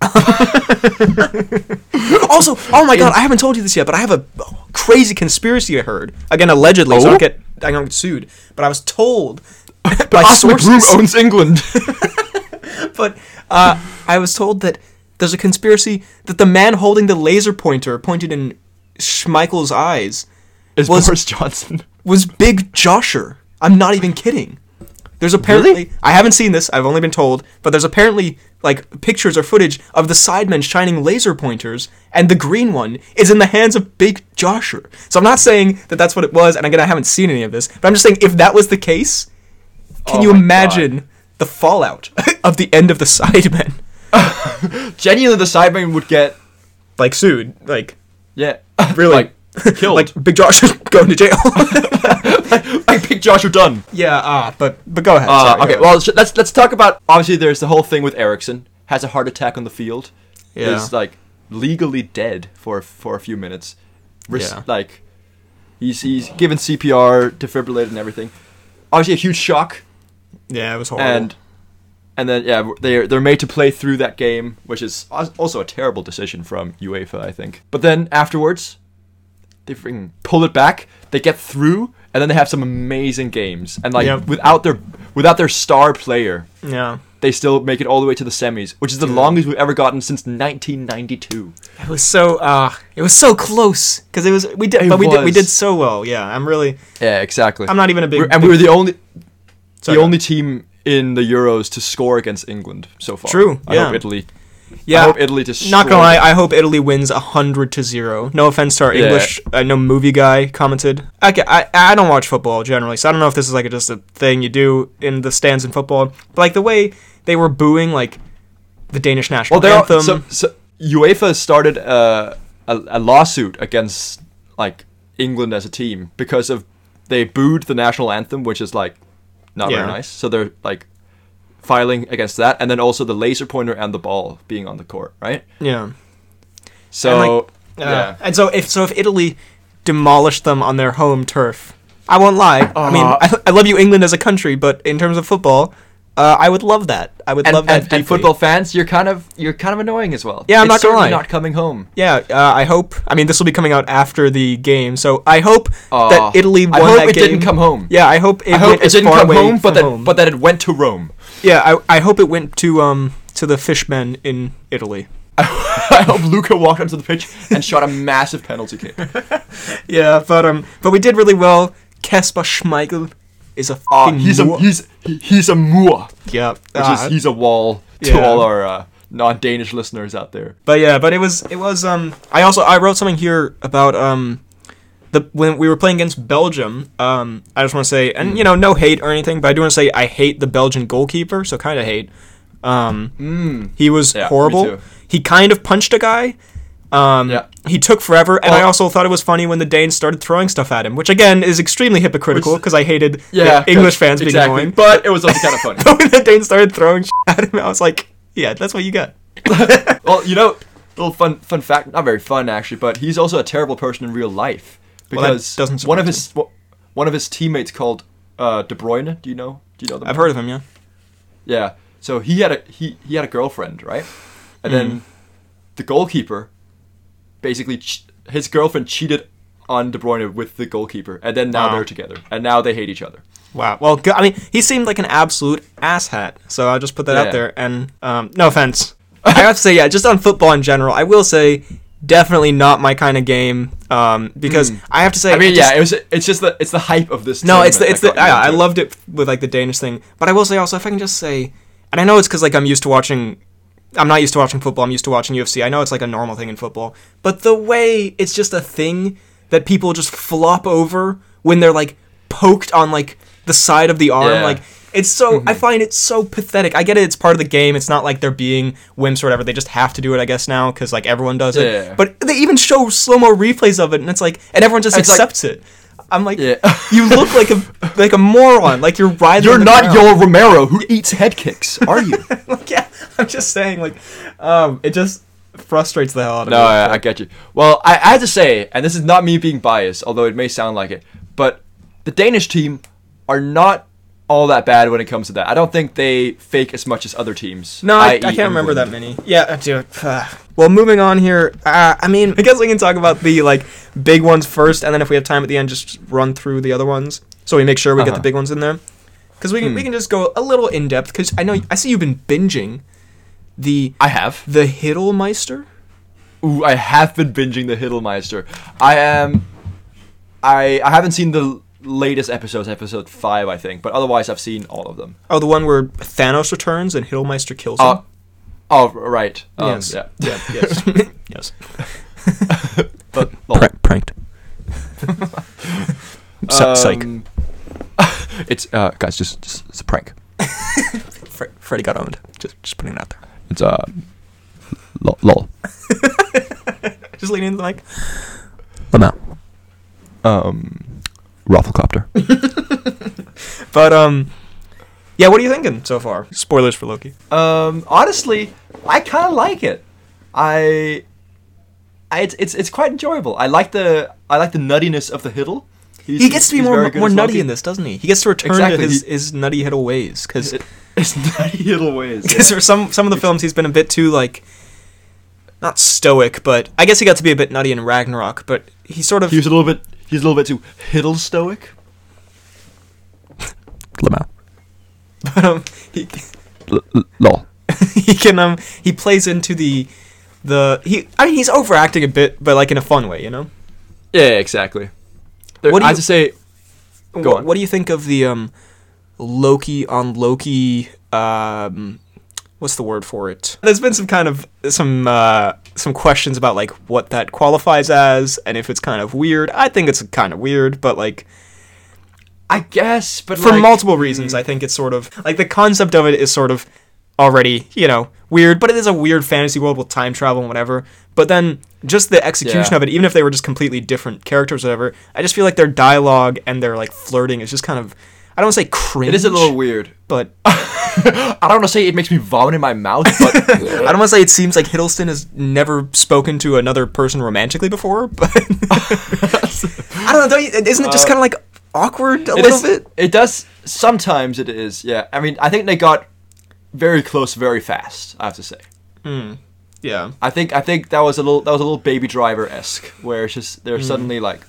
[SPEAKER 1] (laughs) also, oh my god, I haven't told you this yet, but I have a crazy conspiracy I heard. Again, allegedly, so I
[SPEAKER 2] Oh?
[SPEAKER 1] don't get I don't get sued. But I was told (laughs) by
[SPEAKER 2] Groom
[SPEAKER 1] sources,
[SPEAKER 2] owns England. (laughs)
[SPEAKER 1] but uh, I was told that there's a conspiracy that the man holding the laser pointer pointed in Schmeichel's eyes
[SPEAKER 2] Is
[SPEAKER 1] Was-
[SPEAKER 2] Boris Johnson.
[SPEAKER 1] was Big Josher. I'm not even kidding. There's apparently
[SPEAKER 2] Really?
[SPEAKER 1] I haven't seen this. I've only been told, but there's apparently like pictures or footage of the sidemen shining laser pointers, and the green one is in the hands of Big Josher. So I'm not saying that that's what it was, and again I haven't seen any of this, but I'm just saying if that was the case, can
[SPEAKER 2] Oh
[SPEAKER 1] you imagine the fallout (laughs) of the end of the sidemen? (laughs)
[SPEAKER 2] Genuinely, the Sidemen would get,
[SPEAKER 1] Like sued, like
[SPEAKER 2] yeah,
[SPEAKER 1] really,
[SPEAKER 2] like, killed.
[SPEAKER 1] like Big Josher (laughs) going to jail. (laughs) (laughs)
[SPEAKER 2] like Big Joshua done.
[SPEAKER 1] yeah, ah, but but go ahead.
[SPEAKER 2] Uh,
[SPEAKER 1] sorry,
[SPEAKER 2] okay,
[SPEAKER 1] go
[SPEAKER 2] well, sh- let's let's talk about. Obviously, there's the whole thing with Eriksen has a heart attack on the field.
[SPEAKER 1] Yeah.
[SPEAKER 2] is like legally dead for for a few minutes. Ris-
[SPEAKER 1] Yeah.
[SPEAKER 2] Like he's he's given CPR, defibrillated, and everything. Obviously, a huge shock,
[SPEAKER 1] yeah, it was horrible.
[SPEAKER 2] and and then yeah, they're they're made to play through that game, which is also a terrible decision from UEFA, I think. But then afterwards, they freaking pull it back. They get through, and then they have some amazing games. And like
[SPEAKER 1] Yep.
[SPEAKER 2] without their without their star player,
[SPEAKER 1] yeah.
[SPEAKER 2] they still make it all the way to the semis, which is the longest we've ever gotten since 1992.
[SPEAKER 1] It was so uh it was so close because it was we did
[SPEAKER 2] It
[SPEAKER 1] but we did we did so well. Yeah, I'm really
[SPEAKER 2] Yeah, exactly.
[SPEAKER 1] I'm not even a big
[SPEAKER 2] We're- and we were the only
[SPEAKER 1] Sorry,
[SPEAKER 2] the only team in the Euros to score against England so far.
[SPEAKER 1] True,
[SPEAKER 2] I
[SPEAKER 1] yeah.
[SPEAKER 2] hope Italy.
[SPEAKER 1] Yeah.
[SPEAKER 2] I hope Italy just.
[SPEAKER 1] not gonna lie, I hope Italy wins hundred to zero. No offense to our
[SPEAKER 2] Yeah.
[SPEAKER 1] English, I know movie guy commented. Okay, I I don't watch football generally, so I don't know if this is like a, just a thing you do in the stands in football. But like the way they were booing like the Danish national
[SPEAKER 2] Well,
[SPEAKER 1] anthem.
[SPEAKER 2] so, so UEFA started uh, a a lawsuit against like England as a team because of they booed the national anthem, which is like not
[SPEAKER 1] Yeah.
[SPEAKER 2] very nice. So they're like filing against that, and then also the laser pointer and the ball being on the court, right?
[SPEAKER 1] yeah.
[SPEAKER 2] So
[SPEAKER 1] And, like, Uh,
[SPEAKER 2] yeah.
[SPEAKER 1] And so if so if Italy demolished them on their home turf, I won't lie. I mean,
[SPEAKER 2] Uh,
[SPEAKER 1] I, I love you, England, as a country, but in terms of football, uh, I would love that. I would
[SPEAKER 2] and,
[SPEAKER 1] love that.
[SPEAKER 2] and, and football fans, you're kind of you're kind of annoying as well.
[SPEAKER 1] Yeah, I'm
[SPEAKER 2] It's
[SPEAKER 1] not gonna lie.
[SPEAKER 2] Not coming home.
[SPEAKER 1] Yeah, uh, I hope. I mean, this will be coming out after the game, so I hope
[SPEAKER 2] Aw.
[SPEAKER 1] that Italy won
[SPEAKER 2] I hope
[SPEAKER 1] that
[SPEAKER 2] it
[SPEAKER 1] game.
[SPEAKER 2] didn't come home.
[SPEAKER 1] Yeah, I hope it
[SPEAKER 2] I hope
[SPEAKER 1] went
[SPEAKER 2] it
[SPEAKER 1] as
[SPEAKER 2] didn't
[SPEAKER 1] far
[SPEAKER 2] come
[SPEAKER 1] away
[SPEAKER 2] home, but that
[SPEAKER 1] home.
[SPEAKER 2] but that it went to Rome.
[SPEAKER 1] Yeah, I, I hope it went to um to the fishmen in Italy. (laughs)
[SPEAKER 2] I hope Luca walked onto the pitch and shot a massive penalty kick. (laughs)
[SPEAKER 1] Yeah, but um, but we did really well. Kasper Schmeichel is a
[SPEAKER 2] Uh,
[SPEAKER 1] fucking
[SPEAKER 2] he's a he's he's a mur,
[SPEAKER 1] yeah,
[SPEAKER 2] which
[SPEAKER 1] ah,
[SPEAKER 2] is he's a wall to
[SPEAKER 1] yeah.
[SPEAKER 2] all our uh, non-Danish listeners out there.
[SPEAKER 1] But yeah, but it was it was um I also I wrote something here about um the when we were playing against Belgium, um I just want to say and you know no hate or anything, but I do want to say I hate the Belgian goalkeeper, so kind of hate. Um
[SPEAKER 2] Mm.
[SPEAKER 1] he was
[SPEAKER 2] Yeah,
[SPEAKER 1] horrible. He kind of punched a guy. Um
[SPEAKER 2] Yeah.
[SPEAKER 1] he took forever and I also thought it was funny when the Danes started throwing stuff at him, which again is extremely hypocritical because I hated
[SPEAKER 2] Yeah,
[SPEAKER 1] English fans being
[SPEAKER 2] exactly.
[SPEAKER 1] annoying.
[SPEAKER 2] but it was also kind of (laughs) funny.
[SPEAKER 1] But when the Danes started throwing shit at him, I was like, yeah, that's what you got. (laughs)
[SPEAKER 2] well, you know, little fun fun fact, not very fun actually, but he's also a terrible person in real life
[SPEAKER 1] Well,
[SPEAKER 2] because
[SPEAKER 1] doesn't
[SPEAKER 2] one of his one of his teammates called uh, De Bruyne. Do you know? Do you know them?
[SPEAKER 1] I've heard of him, yeah.
[SPEAKER 2] Yeah. So he had a he he had a girlfriend, right? And
[SPEAKER 1] Mm.
[SPEAKER 2] then the goalkeeper basically ch- his girlfriend cheated on De Bruyne with the goalkeeper, and then now
[SPEAKER 1] Wow.
[SPEAKER 2] they're together, and now they hate each other.
[SPEAKER 1] Wow. Well, I mean, he seemed like an absolute asshat. So I'll just put that out
[SPEAKER 2] Yeah.
[SPEAKER 1] there. And um, no offense. (laughs) I have to say, yeah, just on football in general, I will say definitely not my kind of game. Um, because I have to say.
[SPEAKER 2] I mean,
[SPEAKER 1] it just-
[SPEAKER 2] yeah, it was. It's just the it's the hype of this.
[SPEAKER 1] No, it's the it's the
[SPEAKER 2] tournament that got
[SPEAKER 1] I, I
[SPEAKER 2] you into it.
[SPEAKER 1] loved it with like the Danish thing, but I will say also if I can just say, and I know it's because like I'm used to watching, I'm not used to watching football. I'm used to watching UFC. I know it's like a normal thing in football, but the way it's just a thing that people just flop over when they're like poked on like the side of the arm,
[SPEAKER 2] Yeah.
[SPEAKER 1] Like. It's so I find it so pathetic. I get it; it's part of the game. It's not like they're being wimps or whatever. They just have to do it, I guess, now because like everyone does it.
[SPEAKER 2] Yeah.
[SPEAKER 1] But they even show slow mo replays of it, and it's like, and everyone just
[SPEAKER 2] It's like-
[SPEAKER 1] accepts it. I'm like,
[SPEAKER 2] Yeah. (laughs)
[SPEAKER 1] you look like a like a moron. Like you're riding.
[SPEAKER 2] You're not Yoel Romero who (laughs) eats head kicks, are you? (laughs)
[SPEAKER 1] Like, yeah, I'm just saying. Like, um, it just frustrates the hell out of
[SPEAKER 2] No,
[SPEAKER 1] me.
[SPEAKER 2] I, I get you. Well, I, I had to say, and this is not me being biased, although it may sound like it, but the Danish team are not all that bad when it comes to that. I don't think they fake as much as other teams.
[SPEAKER 1] No, I, I can't remember that many. Yeah, dude. (sighs) Well, moving on here. Uh, I mean, I guess we can talk about the like big ones first, and then if we have time at the end, just run through the other ones, so we make sure we get the
[SPEAKER 2] Uh-huh.
[SPEAKER 1] big ones in there. Because we can
[SPEAKER 2] Hmm.
[SPEAKER 1] we can just go a little in depth. Because I know I see you've been binging the
[SPEAKER 2] I have.
[SPEAKER 1] the Hittelmeister.
[SPEAKER 2] Ooh, I have been binging the Hittelmeister. I am. I I haven't seen the latest episodes, episode five, I think, but otherwise I've seen all of them.
[SPEAKER 1] Oh, the one where Thanos returns and Hittelmeister kills him.
[SPEAKER 2] Uh, oh, right. Um,
[SPEAKER 1] yes.
[SPEAKER 2] Yeah. (laughs)
[SPEAKER 1] Yeah. Yes. (laughs) yes. (laughs)
[SPEAKER 2] But lol.
[SPEAKER 1] pranked.
[SPEAKER 2] Um, it's uh, guys, just, just it's a prank.
[SPEAKER 1] Fre- Freddy got owned. Just, just putting it out there.
[SPEAKER 2] It's uh, lol. lol.
[SPEAKER 1] Just leaning into the mic.
[SPEAKER 2] Lamau. Um, Rafflecopter. (laughs)
[SPEAKER 1] But um, yeah. What are you thinking so far? Spoilers for Loki.
[SPEAKER 2] Um, honestly, I kind of like it. I, I, it's, it's it's quite enjoyable. I like the I like the nuttiness of the Hiddle. He's-
[SPEAKER 1] He gets to be more more nutty in this, doesn't he? He gets to return
[SPEAKER 2] Exactly,
[SPEAKER 1] to his, his nutty Hiddle ways because
[SPEAKER 2] It- It's (laughs) nutty Hiddle ways.
[SPEAKER 1] because
[SPEAKER 2] yeah.
[SPEAKER 1] for some some of the films he's been a bit too like not stoic, but I guess he got to be a bit nutty in Ragnarok. But he sort of
[SPEAKER 2] He was a little bit. He's a little bit too Hiddle stoic.
[SPEAKER 3] Lamau. (laughs) (laughs)
[SPEAKER 1] but, um, he
[SPEAKER 3] L- l- lol. (laughs)
[SPEAKER 1] he can um he plays into the the he I mean he's overacting a bit, but like in a fun way, you know.
[SPEAKER 2] Yeah, exactly. There,
[SPEAKER 1] What do
[SPEAKER 2] I
[SPEAKER 1] you-
[SPEAKER 2] have to say, Go
[SPEAKER 1] what,
[SPEAKER 2] on.
[SPEAKER 1] what do you think of the um Loki on Loki um what's the word for it? There's been some kind of some uh some questions about like what that qualifies as and if it's kind of weird. I think it's kind of weird, but like
[SPEAKER 2] I guess, but
[SPEAKER 1] for
[SPEAKER 2] like,
[SPEAKER 1] multiple reasons, I think it's sort of like the concept of it is sort of already, you know, weird, but it is a weird fantasy world with time travel and whatever. But then just the execution
[SPEAKER 2] Yeah.
[SPEAKER 1] of it, even if they were just completely different characters or whatever, I just feel like their dialogue and their like flirting is just kind of I don't want to say cringe.
[SPEAKER 2] It is a little weird.
[SPEAKER 1] but (laughs) (laughs)
[SPEAKER 2] I don't want to say it makes me vomit in my mouth, but (laughs)
[SPEAKER 1] I don't want to say it seems like Hiddleston has never spoken to another person romantically before, (laughs) but I don't know. Don't you, isn't it just
[SPEAKER 2] Uh,
[SPEAKER 1] kind of like awkward a little
[SPEAKER 2] is-
[SPEAKER 1] bit?
[SPEAKER 2] It does sometimes. It is. Yeah. I mean, I think they got very close very fast. I have to say.
[SPEAKER 1] Yeah.
[SPEAKER 2] I think I think that was a little that was a little Baby Driver esque, where it's just they're suddenly like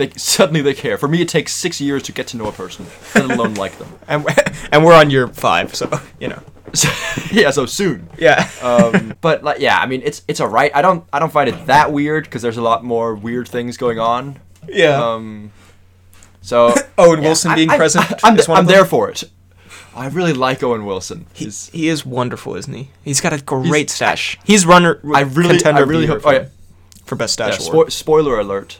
[SPEAKER 2] they suddenly they care. For me, it takes six years to get to know a person, let alone like them. (laughs)
[SPEAKER 1] And and we're on year five, so you know.
[SPEAKER 2] So, yeah, so soon.
[SPEAKER 1] Yeah.
[SPEAKER 2] Um, but like, yeah, I mean, it's it's alright. I don't I don't find it that weird because there's a lot more weird things going on.
[SPEAKER 1] yeah.
[SPEAKER 2] Um, so (coughs)
[SPEAKER 1] Owen
[SPEAKER 2] yeah,
[SPEAKER 1] Wilson
[SPEAKER 2] I-
[SPEAKER 1] being
[SPEAKER 2] I-
[SPEAKER 1] present (laughs)
[SPEAKER 2] I'm,
[SPEAKER 1] is one
[SPEAKER 2] I'm
[SPEAKER 1] of
[SPEAKER 2] there for it. I really like Owen Wilson.
[SPEAKER 1] He,
[SPEAKER 2] He's,
[SPEAKER 1] he is wonderful, isn't he? He's got a great stash. He's runner.
[SPEAKER 2] I really
[SPEAKER 1] contender
[SPEAKER 2] I really hope.
[SPEAKER 1] for,
[SPEAKER 2] Oh yeah,
[SPEAKER 1] for best
[SPEAKER 2] yeah
[SPEAKER 1] stash
[SPEAKER 2] spo- spoiler alert.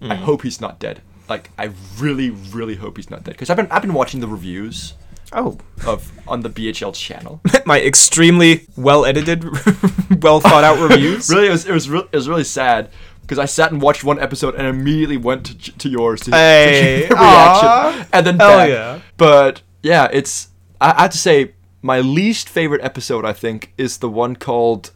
[SPEAKER 2] I
[SPEAKER 1] Mm.
[SPEAKER 2] hope he's not dead. Like I really really hope he's not dead because I've been I've been watching the reviews
[SPEAKER 1] Oh,
[SPEAKER 2] of on the BHL channel. (laughs)
[SPEAKER 1] my extremely well edited, (laughs) well thought out (laughs) reviews.
[SPEAKER 2] really, it was it was, re- it was really sad because I sat and watched one episode and immediately went to, to yours to,
[SPEAKER 1] Hey,
[SPEAKER 2] to
[SPEAKER 1] aw.
[SPEAKER 2] reaction and then
[SPEAKER 1] Hell
[SPEAKER 2] back.
[SPEAKER 1] yeah.
[SPEAKER 2] But yeah, it's I, I have to say my least favorite episode I think is the one called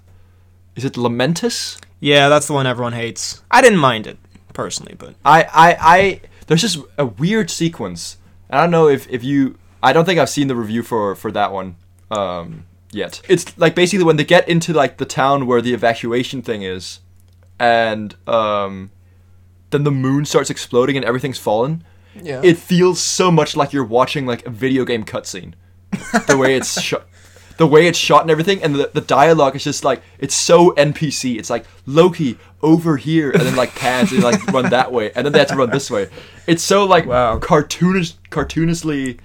[SPEAKER 2] is it Lamentis?
[SPEAKER 1] Yeah, that's the one everyone hates. I didn't mind it personally, but
[SPEAKER 2] I I I there's just a weird sequence. I don't know if if you I don't think I've seen the review for for that one um yet. It's like basically when they get into like the town where the evacuation thing is and um, then the moon starts exploding and everything's fallen.
[SPEAKER 1] Yeah.
[SPEAKER 2] It feels so much like you're watching like a video game cutscene. the way it's (laughs) shot, the way it's shot and everything, and the, the dialogue is just like it's so NPC. It's like Loki over here, and then like pans and like run that way, and then they have to run this way. It's so like
[SPEAKER 1] Wow.
[SPEAKER 2] cartoonish, cartoonishly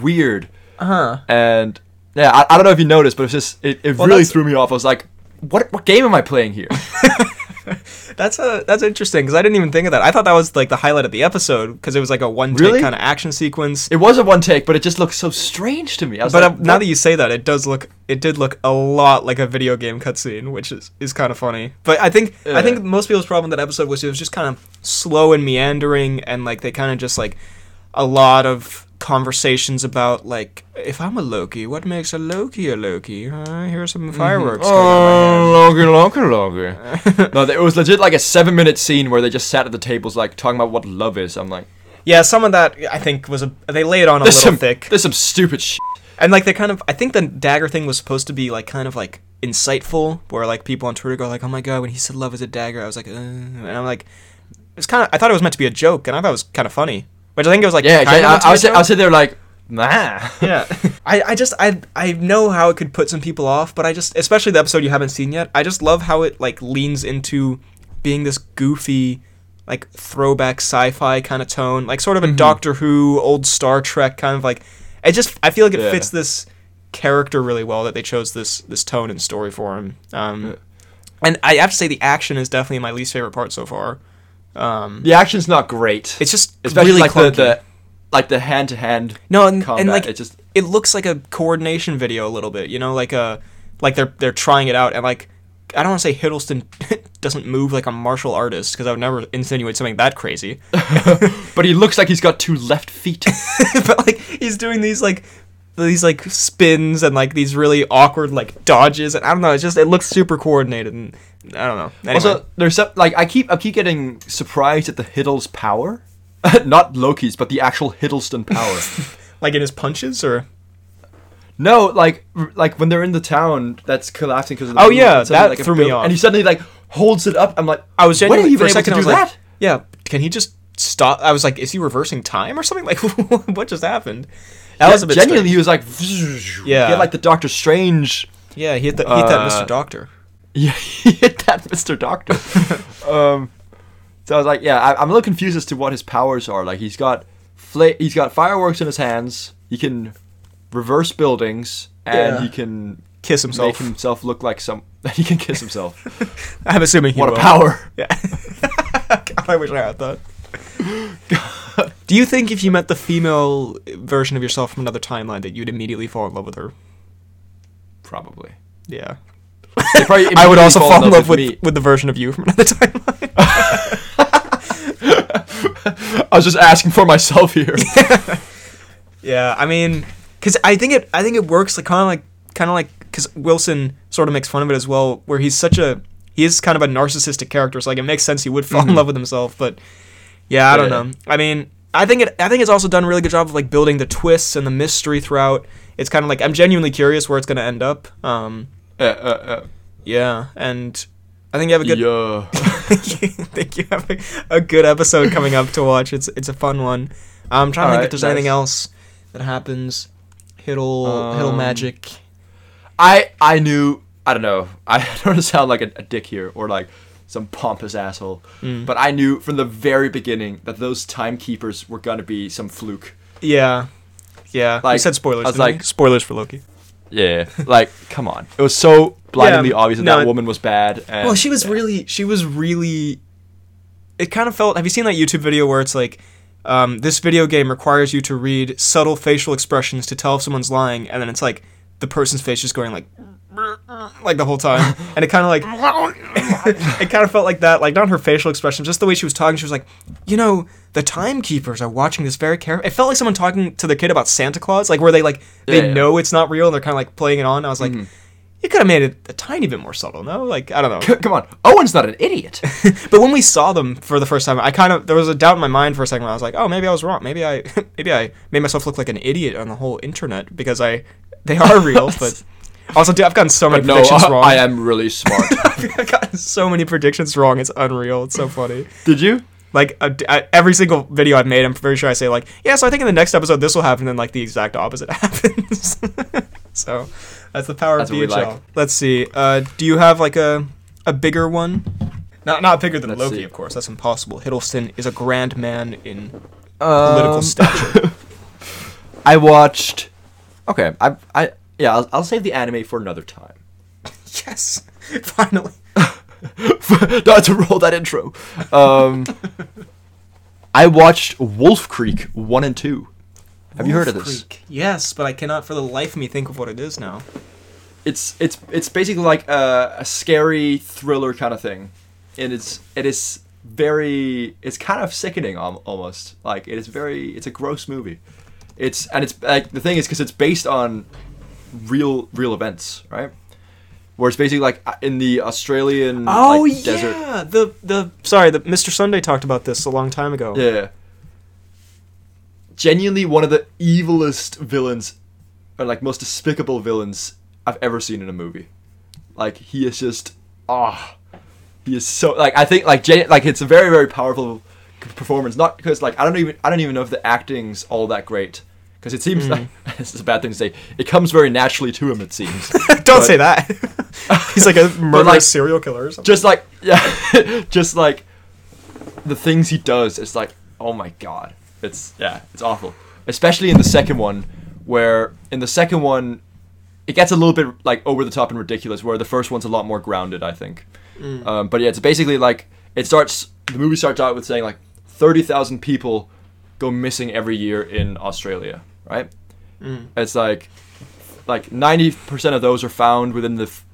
[SPEAKER 2] weird.
[SPEAKER 1] Uh-huh.
[SPEAKER 2] And yeah, I, I don't know if you noticed, but it's just it, it
[SPEAKER 1] Well,
[SPEAKER 2] really
[SPEAKER 1] that's-
[SPEAKER 2] threw me off. I was like, what what game am I playing here? (laughs) (laughs)
[SPEAKER 1] That's a that's interesting because I didn't even think of that. I thought that was like the highlight of the episode because it was like a one take
[SPEAKER 2] Really?
[SPEAKER 1] kind of action sequence.
[SPEAKER 2] it was a one take, but it just looked so strange to me.
[SPEAKER 1] But
[SPEAKER 2] like,
[SPEAKER 1] uh, now that you say that, it does look it did look a lot like a video game cutscene, which is, is kind of funny. But I think I think most people's problem with that episode was it was just kind of slow and meandering, and like they kind of just like a lot of conversations about like if I'm a Loki, what makes a Loki a Loki? Uh, here's some fireworks. of my hand.
[SPEAKER 2] Oh, longer, longer, longer. (laughs) no, it was legit like a seven minute scene where they just sat at the tables like talking about what love is. I'm like,
[SPEAKER 1] Yeah, some of that I think was a they lay it on a little
[SPEAKER 2] some
[SPEAKER 1] thick.
[SPEAKER 2] There's some stupid shit.
[SPEAKER 1] And like they kind of, I think the dagger thing was supposed to be like kind of like insightful, where like people on Twitter go like, "Oh my god, when he said love is a dagger," I was like, uh, and I'm like, it's kind of, I thought it was meant to be a joke, and I thought it was kind of funny, which I think it was like,
[SPEAKER 2] Yeah,
[SPEAKER 1] kind
[SPEAKER 2] yeah,
[SPEAKER 1] of
[SPEAKER 2] I, I
[SPEAKER 1] meant
[SPEAKER 2] was
[SPEAKER 1] to be a
[SPEAKER 2] I was sitting there like, nah.
[SPEAKER 1] yeah. (laughs) I, I just I I know how it could put some people off, but I just especially the episode you haven't seen yet. I just love how it like leans into being this goofy like throwback sci-fi kind of tone, like sort of a Doctor Who, old Star Trek kind of like it just I feel like it
[SPEAKER 2] Yeah.
[SPEAKER 1] fits this character really well that they chose this this tone and story for him. Um and I have to say the action is definitely my least favorite part so far. Um
[SPEAKER 2] The action's not great.
[SPEAKER 1] it's just
[SPEAKER 2] especially
[SPEAKER 1] really
[SPEAKER 2] like the,
[SPEAKER 1] clunky.
[SPEAKER 2] the like the hand to hand.
[SPEAKER 1] No, and,
[SPEAKER 2] combat.
[SPEAKER 1] and like
[SPEAKER 2] it just
[SPEAKER 1] it looks like a coordination video a little bit, you know, like a like they're they're trying it out and like I don't want to say Hiddleston (laughs) doesn't move like a martial artist because I would never insinuate something that crazy. (laughs) (laughs)
[SPEAKER 2] but he looks like he's got two left feet.
[SPEAKER 1] but like he's doing these like these like spins and like these really awkward like dodges and I don't know, it's just it looks super coordinated and I don't know. Anyway.
[SPEAKER 2] Also, there's some, like I keep I keep getting surprised at the Hiddle's power, (laughs) not Loki's, but the actual Hiddleston power. (laughs)
[SPEAKER 1] like in his punches or
[SPEAKER 2] no, like like when they're in the town that's collapsing because.
[SPEAKER 1] of the Oh, yeah, that like, threw me off.
[SPEAKER 2] And he suddenly like holds it up. I'm like,
[SPEAKER 1] I was
[SPEAKER 2] when
[SPEAKER 1] genuinely
[SPEAKER 2] are you
[SPEAKER 1] for a second
[SPEAKER 2] to
[SPEAKER 1] I
[SPEAKER 2] do
[SPEAKER 1] was like,
[SPEAKER 2] that?
[SPEAKER 1] yeah, can he just stop? I was like, is he reversing time or something? (laughs) Like, what just happened? That
[SPEAKER 2] Yeah,
[SPEAKER 1] was a bit
[SPEAKER 2] genuinely.
[SPEAKER 1] strange.
[SPEAKER 2] He was like,
[SPEAKER 1] Yeah.
[SPEAKER 2] he had like the Doctor Strange.
[SPEAKER 1] Yeah, he hit, the, he hit that
[SPEAKER 2] Uh,
[SPEAKER 1] Mr. Doctor.
[SPEAKER 2] Yeah, (laughs) he hit that Mr. Doctor. (laughs) um, so I was like, yeah, I, I'm a little confused as to what his powers are. Like he's got fla- he's got fireworks in his hands. He can reverse buildings, and
[SPEAKER 1] Yeah.
[SPEAKER 2] he can
[SPEAKER 1] Kiss himself.
[SPEAKER 2] make himself look like some. (laughs) he can kiss himself.
[SPEAKER 1] I'm assuming he
[SPEAKER 2] what a power!
[SPEAKER 1] Yeah. God, I wish I had that. (laughs) Do you think if you met the female version of yourself from another timeline that you'd immediately fall in love with her?
[SPEAKER 2] Probably.
[SPEAKER 1] Yeah. (laughs) I would also fall in love with,
[SPEAKER 2] me.
[SPEAKER 1] with the version of you from another timeline. (laughs)
[SPEAKER 2] I was just asking for myself here.
[SPEAKER 1] Yeah, I mean, because I think it, I think it works like kind of like, kind of like, because Wilson sort of makes fun of it as well, where he's such a, he is kind of a narcissistic character, so like it makes sense he would fall in
[SPEAKER 2] Mhm.
[SPEAKER 1] love with himself, but yeah, I don't
[SPEAKER 2] Yeah.
[SPEAKER 1] know. I mean, I think it, I think it's also done a really good job of like building the twists and the mystery throughout. It's kind of like I'm genuinely curious where it's gonna end up. Um,
[SPEAKER 2] uh, uh,
[SPEAKER 1] yeah, and I think you have
[SPEAKER 2] uh,
[SPEAKER 1] a good.
[SPEAKER 2] yeah. (laughs)
[SPEAKER 1] I think you have a, a good episode coming up to watch. It's it's a fun one. I'm trying to think
[SPEAKER 2] Alright,
[SPEAKER 1] if there's anything else that happens. Hiddle Hiddle
[SPEAKER 2] Um,
[SPEAKER 1] magic.
[SPEAKER 2] I I knew I don't know I (laughs) don't want to sound like a, a dick here or like some pompous asshole,
[SPEAKER 1] Mm.
[SPEAKER 2] but I knew from the very beginning that those timekeepers were gonna be some fluke.
[SPEAKER 1] Yeah, yeah. I
[SPEAKER 2] Like,
[SPEAKER 1] said spoilers.
[SPEAKER 2] I was
[SPEAKER 1] didn't we?
[SPEAKER 2] like-
[SPEAKER 1] spoilers for Loki.
[SPEAKER 2] Yeah, (laughs) like come on, it was so blindingly
[SPEAKER 1] Yeah,
[SPEAKER 2] obvious that
[SPEAKER 1] no,
[SPEAKER 2] that woman was bad. And,
[SPEAKER 1] well, she was really, she was really. It kind of felt. Have you seen that YouTube video where it's like, um, this video game requires you to read subtle facial expressions to tell if someone's lying, and then it's like the person's face just going like, (laughs) like the whole time, and it kind of like, (laughs) (laughs) it kind of felt like that. Like not her facial expression, just the way she was talking. She was like, you know, the timekeepers are watching this very carefully. It felt like someone talking to their kid about Santa Claus, like where they like they
[SPEAKER 2] Yeah, yeah.
[SPEAKER 1] know it's not real and they're kind of like playing it on. I was like.
[SPEAKER 2] Mhm.
[SPEAKER 1] You could have made it a tiny bit more subtle, no? Like I don't know.
[SPEAKER 2] C- come on, Owen's not an idiot. (laughs)
[SPEAKER 1] But when we saw them for the first time, I kind of there was a doubt in my mind for a second. Where I was like, oh, maybe I was wrong. Maybe I (laughs) maybe I made myself look like an idiot on the whole internet because I they are real. but Also, dude, I've gotten so many
[SPEAKER 2] But no,
[SPEAKER 1] predictions (laughs)
[SPEAKER 2] I,
[SPEAKER 1] wrong.
[SPEAKER 2] I am really smart. (laughs)
[SPEAKER 1] I've gotten so many predictions wrong. It's unreal. It's so funny.
[SPEAKER 2] Did you?
[SPEAKER 1] Like uh, uh, every single video I've made, I'm very sure I say like, yeah. So I think in the next episode this will happen, and like the exact opposite (laughs) happens. so that's the power
[SPEAKER 2] That's
[SPEAKER 1] of
[SPEAKER 2] we like.
[SPEAKER 1] Let's see. Uh, do you have like a a bigger one? Not not bigger than
[SPEAKER 2] Let's
[SPEAKER 1] Loki,
[SPEAKER 2] see.
[SPEAKER 1] of course. That's impossible. Hiddleston is a grand man in political
[SPEAKER 2] Um,
[SPEAKER 1] stature.
[SPEAKER 2] I watched. Okay, I, I, yeah, I'll, I'll save the anime for another time. (laughs)
[SPEAKER 1] yes, (laughs) finally. (laughs)
[SPEAKER 2] Not to roll that intro. Um, I watched Wolf Creek one and two. Have you heard of this?
[SPEAKER 1] Creek. Yes, but I cannot for the life of me think of what it is now.
[SPEAKER 2] It's it's it's basically like a, a scary thriller kind of thing, and it's it is very it's kind of sickening al- almost. Like it is very it's a gross movie. It's and it's like the thing is because it's based on real real events, right? Where it's basically like in the Australian
[SPEAKER 1] Oh
[SPEAKER 2] like,
[SPEAKER 1] yeah,
[SPEAKER 2] desert.
[SPEAKER 1] the the sorry, the Mr. Sunday talked about this a long time ago.
[SPEAKER 2] Yeah. Genuinely one of the evilest villains, or like most despicable villains I've ever seen in a movie. Like he is just ah, he is so like I think like gen- like it's a very very powerful performance. Not because like I don't even I don't even know if the acting's all that great. Because it seems like (laughs) this is a bad thing to say. It comes very naturally to him. It seems. (laughs)
[SPEAKER 1] Don't
[SPEAKER 2] But-
[SPEAKER 1] say that. (laughs) He's like a murderous
[SPEAKER 2] like-
[SPEAKER 1] serial killer or something.
[SPEAKER 2] just like yeah just like the things he does it's like oh my god it's yeah it's awful especially in the second one where in the second one it gets a little bit like over the top and ridiculous where the first one's a lot more grounded i think um, but yeah it's basically like it starts the movie starts out with saying like 30,000 people go missing every year in australia right mm. it's like like 90% of those are found within the f-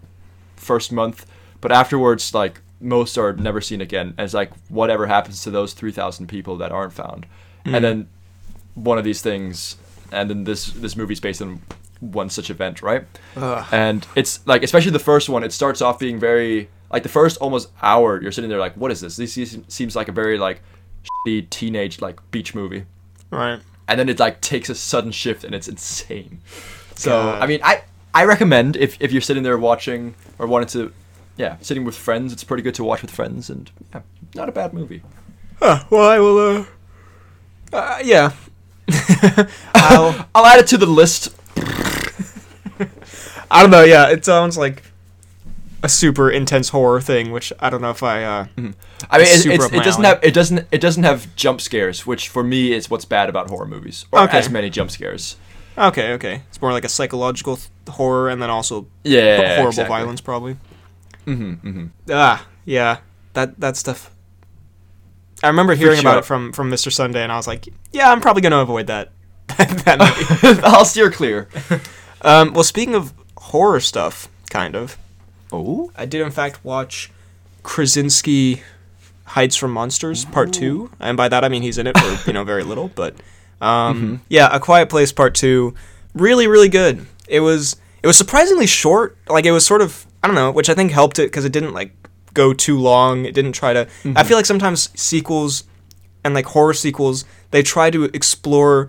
[SPEAKER 2] first month, but afterwards, like most are never seen again. And it's like whatever happens to those three thousand people that aren't found, and mm. then one of these things, and then this this movie's based on one such event, right?
[SPEAKER 1] Ugh.
[SPEAKER 2] And it's like especially the first one, it starts off being very like the first almost hour, you're sitting there like, what is this? This seems- seems like a very like shitty teenage like beach movie
[SPEAKER 1] Right.
[SPEAKER 2] And then it like takes a sudden shift and it's insane. So
[SPEAKER 1] God.
[SPEAKER 2] I mean, I I recommend if if you're sitting there watching or wanting to, yeah, sitting with friends, it's pretty good to watch with friends, and yeah, not a bad movie.
[SPEAKER 1] Huh, well, I will. Uh, uh yeah. (laughs) I'll. (laughs)
[SPEAKER 2] I'll add it to the list. (laughs)
[SPEAKER 1] I don't know. Yeah, it sounds like a super intense horror thing, which I don't know if I. uh
[SPEAKER 2] I mean,
[SPEAKER 1] It's
[SPEAKER 2] it's,
[SPEAKER 1] super up my
[SPEAKER 2] it doesn't
[SPEAKER 1] alley.
[SPEAKER 2] have it doesn't it doesn't have jump scares, which for me is what's bad about horror movies, or
[SPEAKER 1] Okay.
[SPEAKER 2] as many jump scares.
[SPEAKER 1] Okay, okay. It's more like a psychological th- horror, and then also
[SPEAKER 2] Yeah,
[SPEAKER 1] horrible
[SPEAKER 2] exactly.
[SPEAKER 1] violence, probably.
[SPEAKER 2] hmm hmm
[SPEAKER 1] Ah, yeah. That that stuff. I remember hearing about it from from Mr. Sunday, and I was like, yeah, I'm probably gonna avoid that. (laughs) that. (laughs)
[SPEAKER 2] I'll steer clear. (laughs)
[SPEAKER 1] um, well, speaking of horror stuff, kind of,
[SPEAKER 2] Oh,
[SPEAKER 1] I did in fact watch Krasinski Hides from Monsters Part Two, and by that I mean he's in it for you know very little, but um, yeah, A Quiet Place Part Two, really really good. It was it was surprisingly short, like it was sort of I don't know, which I think helped it because it didn't like go too long. It didn't try to. I feel like sometimes sequels and like horror sequels they try to explore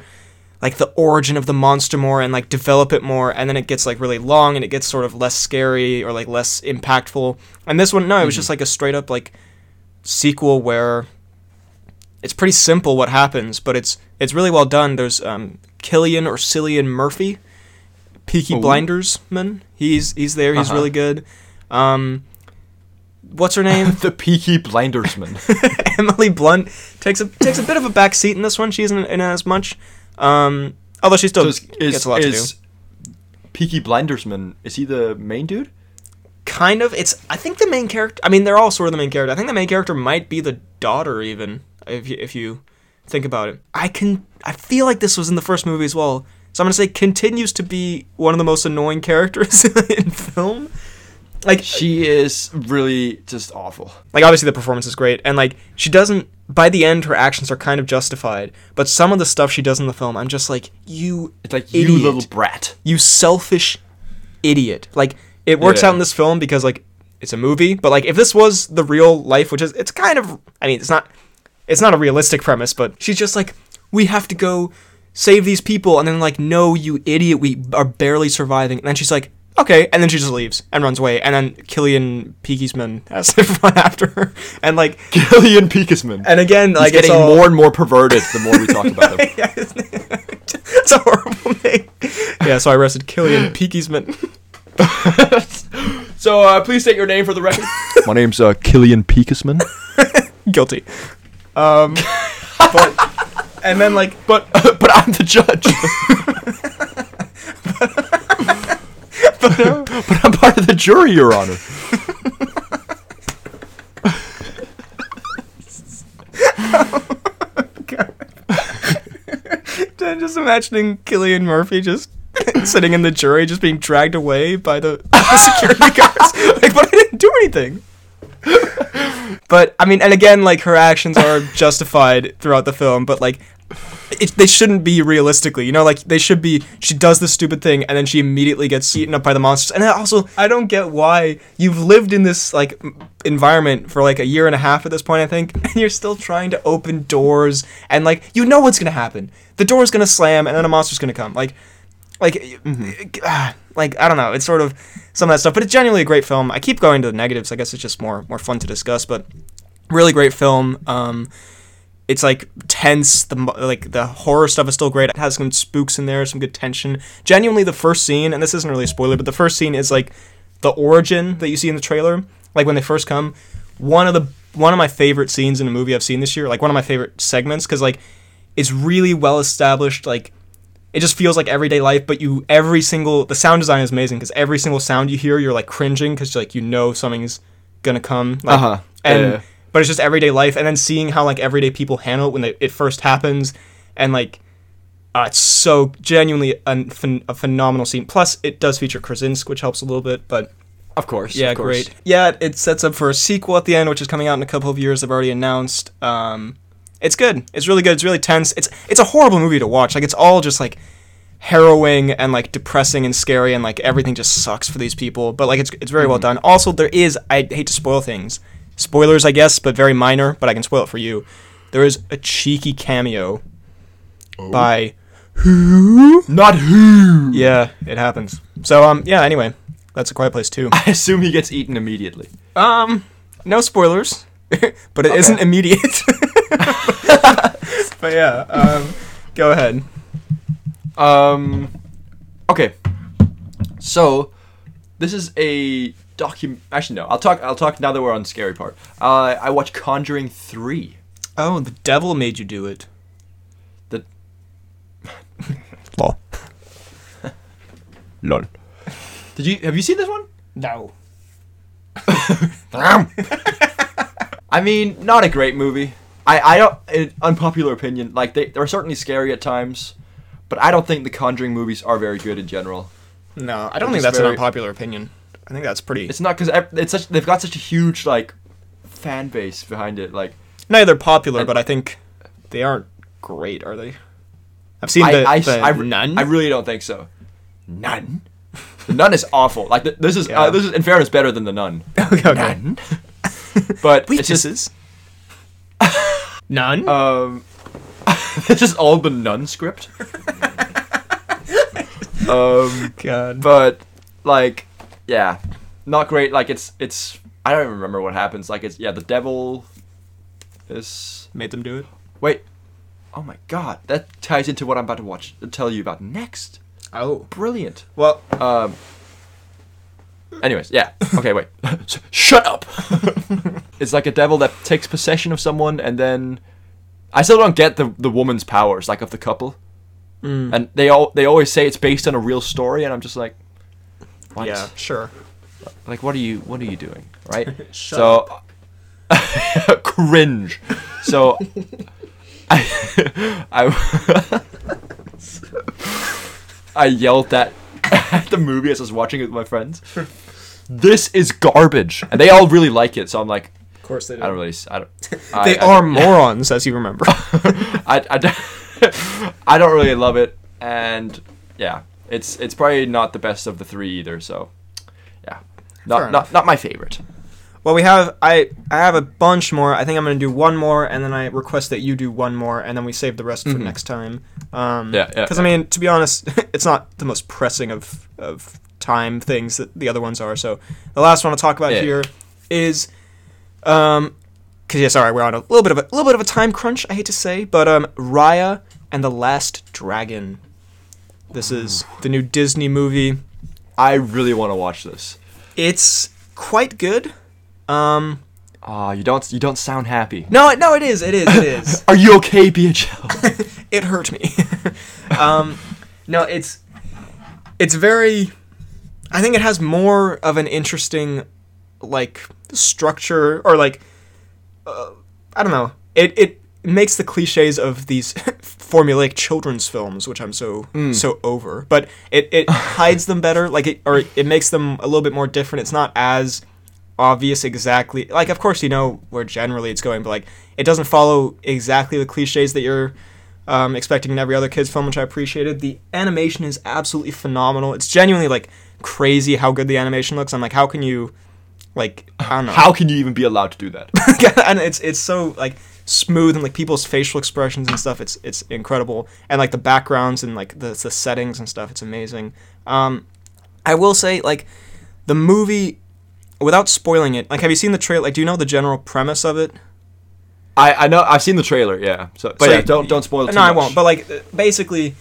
[SPEAKER 1] like the origin of the monster more and like develop it more and then it gets like really long and it gets sort of less scary or like less impactful and this one no it was just like a straight up like sequel where it's pretty simple what happens but it's it's really well done there's um Killian or Cillian Murphy Peaky
[SPEAKER 2] Ooh.
[SPEAKER 1] Blinders man he's he's there he's
[SPEAKER 2] Uh-huh.
[SPEAKER 1] really good um what's her name (laughs)
[SPEAKER 2] the Peaky Blindersman. (laughs)
[SPEAKER 1] Emily Blunt takes a takes a bit of a back seat in this one. She isn't in as much, um, although she still
[SPEAKER 2] So is,
[SPEAKER 1] gets
[SPEAKER 2] is,
[SPEAKER 1] a lot to do.
[SPEAKER 2] is Peaky Blindersman is he the main dude?
[SPEAKER 1] Kind of. It's I think the main character. I mean, they're all sort of the main character. I think the main character might be the daughter, even if you, if you think about it. I can. I feel like this was in the first movie as well. So I'm gonna say continues to be one of the most annoying (laughs) characters in film. Like
[SPEAKER 2] She is really just awful.
[SPEAKER 1] like obviously the performance is great and like she doesn't by the end her actions are kind of justified but some of the stuff she does in the film i'm just like you
[SPEAKER 2] It's like
[SPEAKER 1] idiot
[SPEAKER 2] you little brat.
[SPEAKER 1] you selfish idiot like it works
[SPEAKER 2] Yeah.
[SPEAKER 1] out in this film because like it's a movie but like if this was the real life which is it's kind of i mean it's not it's not a realistic premise but she's just like we have to go save these people and then like no you idiot we are barely surviving and then she's like okay, and then she just leaves and runs away, and then Killian Peakesman has to (laughs) run after her, and like, (laughs)
[SPEAKER 2] Gillian Peakesman.
[SPEAKER 1] and again,
[SPEAKER 2] He's
[SPEAKER 1] like it's
[SPEAKER 2] getting
[SPEAKER 1] all,
[SPEAKER 2] more and more perverted the more we talk about him. (laughs)
[SPEAKER 1] yeah, it's a horrible name. Yeah, so I arrested Killian Peakesman.
[SPEAKER 2] so uh, please state your name for the record. My name's uh, Killian Peakesman.
[SPEAKER 1] Guilty. Um, but and then like,
[SPEAKER 2] But but I'm the judge. but (laughs) I'm part of the jury, Your Honor. (laughs)
[SPEAKER 1] I'm just imagining Cillian Murphy just (laughs) sitting in the jury, just being dragged away by the, the security guards. Like, but I didn't do anything. but I mean, and again, like her actions are justified throughout the film, but like. It, they shouldn't be realistically, you know. Like they should be. She does this stupid thing, and then she immediately gets eaten up by the monsters. And also, I don't get why you've lived in this like environment for like a year and a half at this point. I think, (laughs) and you're still trying to open doors, and like you know what's gonna happen. The door's gonna slam, and then a monster's gonna come. Like, like, ah, like I don't know. It's sort of some of that stuff, but it's genuinely a great film. I keep going to the negatives. I guess it's just more more fun to discuss, but really great film. Um, it's like tense. The like the horror stuff is still great. It has some spooks in there, some good tension. Genuinely, the first scene, and this isn't really a spoiler, but the first scene is like the origin that you see in the trailer, like when they first come. One of the one of my favorite scenes in a movie I've seen this year, like one of my favorite segments, because like it's really well established. Like it just feels like everyday life, but you every single the sound design is amazing because every single sound you hear, you're like cringing because like you know something's gonna come. Like,
[SPEAKER 2] Uh-huh.
[SPEAKER 1] And
[SPEAKER 2] Yeah, yeah.
[SPEAKER 1] But it's just everyday life, and then seeing how like everyday people handle it when they, it first happens, and like. Uh, it's so genuinely a, phen- a phenomenal scene. Plus, it does feature Krasinski, which helps a little bit. But
[SPEAKER 2] Of course.
[SPEAKER 1] yeah,
[SPEAKER 2] of course.
[SPEAKER 1] great. Yeah, it sets up for a sequel at the end, which is coming out in a couple of years. i've already announced. Um, it's good. It's really good. It's really tense. It's it's a horrible movie to watch. Like it's all just like harrowing and like depressing and scary and like everything just sucks for these people. But like it's it's very well done. Also, there is I hate to spoil things. Spoilers, I guess, but very minor. But I can spoil it for you. There is a cheeky cameo by who?
[SPEAKER 2] Not who.
[SPEAKER 1] yeah, it happens. So um yeah. Anyway, that's a quiet place too.
[SPEAKER 2] I assume he gets eaten immediately.
[SPEAKER 1] Um, no spoilers, (laughs) but it not immediate. (laughs) but yeah, um, go ahead.
[SPEAKER 2] Um. Okay. So, this is a docu. Actually, no. I'll talk. I'll talk now that we're on the scary part. Uh, I watched Conjuring three.
[SPEAKER 1] Oh, the devil made you do it.
[SPEAKER 2] The (laughs)
[SPEAKER 1] Lol. (laughs)
[SPEAKER 2] lol. Did you have you seen this one?
[SPEAKER 1] No. (laughs)
[SPEAKER 2] I mean, not a great movie. I I don't. An unpopular opinion. Like they they're certainly scary at times, but I don't think the Conjuring movies are very good in general.
[SPEAKER 1] No, I don't
[SPEAKER 2] Which
[SPEAKER 1] think
[SPEAKER 2] is
[SPEAKER 1] that's an unpopular opinion. I think that's pretty.
[SPEAKER 2] It's not because it's such. They've got such a huge like fan base behind it. Like
[SPEAKER 1] Neither popular,
[SPEAKER 2] And-
[SPEAKER 1] but I think they aren't great, are they? I've seen
[SPEAKER 2] I,
[SPEAKER 1] the,
[SPEAKER 2] I,
[SPEAKER 1] the
[SPEAKER 2] I,
[SPEAKER 1] nun.
[SPEAKER 2] I really don't think so. Nun. The nun is awful. Like th- this is
[SPEAKER 1] Yeah.
[SPEAKER 2] uh, this is in fairness better than the nun. (laughs)
[SPEAKER 1] okay, okay.
[SPEAKER 2] Nun. (laughs) but it's just
[SPEAKER 1] Weaknesses. None. (laughs)
[SPEAKER 2] um, it's just all the nun script. um,
[SPEAKER 1] God.
[SPEAKER 2] but like, yeah, not great. Like it's it's I don't even remember what happens. Like it's yeah, the devil is
[SPEAKER 1] Made them do it.
[SPEAKER 2] wait. Oh my god, that ties into what I'm about to watch. Tell you about next.
[SPEAKER 1] Oh.
[SPEAKER 2] Brilliant.
[SPEAKER 1] Well,
[SPEAKER 2] Um. Anyways, yeah. (laughs) Okay, wait. Sh- (laughs) Shut up. (laughs) it's like a devil that takes possession of someone, and then I still don't get the the woman's powers, like of the couple.
[SPEAKER 1] Mm.
[SPEAKER 2] And they all they always say it's based on a real story, and I'm just like, what?
[SPEAKER 1] yeah, sure.
[SPEAKER 2] Like, what are you what are you doing, right? (laughs)
[SPEAKER 1] Shut
[SPEAKER 2] so (laughs) cringe. So (laughs) I I I yelled that at the movie as I was watching it with my friends. This is garbage, and they all really like it. So I'm like,
[SPEAKER 1] Of course they do.
[SPEAKER 2] I don't really, I don't. I,
[SPEAKER 1] they
[SPEAKER 2] I-
[SPEAKER 1] are morons, as you remember.
[SPEAKER 2] I, I, I don't really love it, and yeah, it's it's probably not the best of the three either. So, yeah, not not not my favorite.
[SPEAKER 1] well, we have I I have a bunch more. I think I'm gonna do one more, and then I request that you do one more, and then we save the rest for next time. Um,
[SPEAKER 2] Yeah, yeah,
[SPEAKER 1] Because I mean, to be honest, (laughs) it's not the most pressing of of time things that the other ones are. So the last one I'll talk about
[SPEAKER 2] Yeah.
[SPEAKER 1] here is, um, because yeah, sorry, we're on a little bit of a, little bit of a time crunch. I hate to say, but um, Raya and the Last Dragon. This is the new Disney movie.
[SPEAKER 2] I really want to watch this.
[SPEAKER 1] It's quite good. Um,
[SPEAKER 2] Ah, you don't you don't sound happy.
[SPEAKER 1] no, it- no, it is, it is, it is. (laughs)
[SPEAKER 2] Are you okay, BHL? (laughs)
[SPEAKER 1] it hurt me. (laughs) um, no, it's it's very. I think it has more of an interesting, like structure or like, uh, I don't know. It it makes the cliches of these (laughs) formulaic children's films, which I'm so so over. But it it (laughs) hides them better. Like it or it makes them a little bit more different. It's not as obvious exactly like of course you know where generally it's going but like it doesn't follow exactly the cliches that you're um, expecting in every other kids film which i appreciated the animation is absolutely phenomenal it's genuinely like crazy how good the animation looks i'm like how can you like i don't know
[SPEAKER 2] How can you even be allowed to do that? (laughs)
[SPEAKER 1] and it's it's so like smooth and like people's facial expressions and stuff. It's it's incredible. And like the backgrounds and like the the settings and stuff it's amazing. Um i will say like the movie without spoiling it like have you seen the trailer? Like do you know the general premise of it?
[SPEAKER 2] I, I know I've seen the trailer, yeah. So, but
[SPEAKER 1] So
[SPEAKER 2] yeah, don't don't spoil
[SPEAKER 1] no i won't. But like basically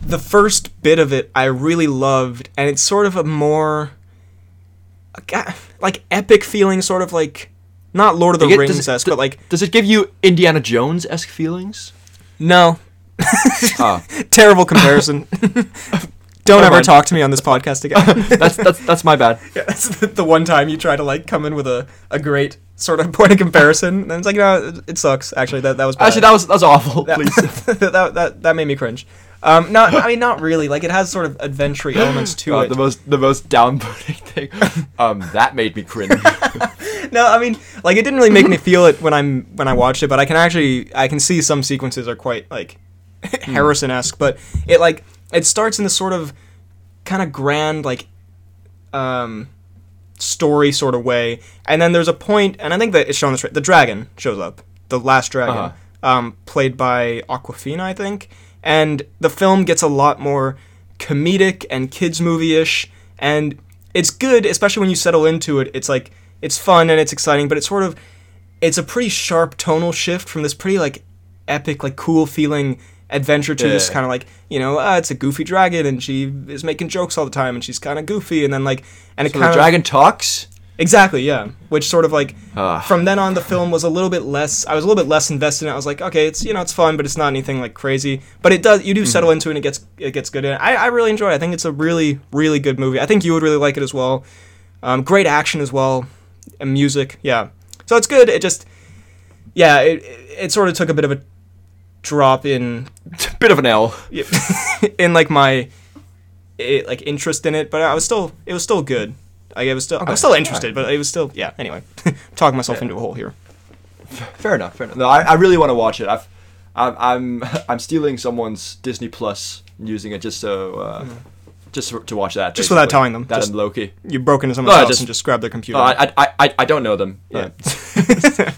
[SPEAKER 1] the first bit of it i really loved and it's sort of a more like epic feeling sort of like not lord of the rings esque but like
[SPEAKER 2] does it give you Indiana Jones esque feelings?
[SPEAKER 1] no (laughs)
[SPEAKER 2] Ah,
[SPEAKER 1] terrible comparison. (laughs) Don't
[SPEAKER 2] Never
[SPEAKER 1] ever
[SPEAKER 2] mind.
[SPEAKER 1] talk to me on this (laughs) podcast again.
[SPEAKER 2] that's that's that's my bad.
[SPEAKER 1] yeah, that's the, the one time you try to like come in with a, a great sort of point of comparison, and it's like no, it, it sucks. Actually, that that was bad.
[SPEAKER 2] Actually, that was that was awful.
[SPEAKER 1] that,
[SPEAKER 2] Please.
[SPEAKER 1] that, that that made me cringe. Um, no, I mean not (laughs) really. Like it has sort of adventure elements to
[SPEAKER 2] God,
[SPEAKER 1] it.
[SPEAKER 2] the most the most downputting thing. (laughs) Um, that made me cringe. (laughs)
[SPEAKER 1] no, I mean like it didn't really make me feel it when I'm when I watched it, but I can actually I can see some sequences are quite like Harrison esque, but it like it starts in this sort of kind of grand like um story sort of way, and then there's a point, and I think that it's shown this right. The dragon shows up, the last dragon,
[SPEAKER 2] Uh-huh.
[SPEAKER 1] um, played by Awkwafina, I think, and the film gets a lot more comedic and kids movie ish, and it's good, especially when you settle into it. It's like it's fun and it's exciting, but it's sort of it's a pretty sharp tonal shift from this pretty like epic, like cool feeling adventure to this kind of like you know uh, it's a goofy dragon and she is making jokes all the time and she's kind of goofy and then like and it kind
[SPEAKER 2] the
[SPEAKER 1] of
[SPEAKER 2] dragon talks.
[SPEAKER 1] Exactly yeah. Which sort of like from then on the film was a little bit less i was a little bit less invested in it. I was like okay it's you know it's fun but it's not anything like crazy. But it does you do settle into it and it gets it gets good in it. I, I really enjoy it. I think it's a really really good movie. I think you would really like it as well. Um, great action as well and music yeah. So it's good it just yeah it, it, it sort of took a bit of a drop in (laughs)
[SPEAKER 2] Bit of an L. (laughs)
[SPEAKER 1] in like my it, like interest in it, but I was still it was still good. It was still I
[SPEAKER 2] Okay,
[SPEAKER 1] was still interested, but it was still yeah. Anyway, (laughs) talking myself
[SPEAKER 2] Yeah.
[SPEAKER 1] into a hole here.
[SPEAKER 2] Fair enough. Fair enough. No, I, I really want to watch it. I've, I'm, I'm, (laughs) I'm stealing someone's Disney Plus and using it just so, uh, just to watch that.
[SPEAKER 1] Just without telling them,
[SPEAKER 2] That
[SPEAKER 1] just-
[SPEAKER 2] and Loki.
[SPEAKER 1] You broke into someone's
[SPEAKER 2] No,
[SPEAKER 1] house
[SPEAKER 2] just-
[SPEAKER 1] and just grabbed their computer.
[SPEAKER 2] No, I, I, I, I don't know them.
[SPEAKER 1] yeah. (laughs)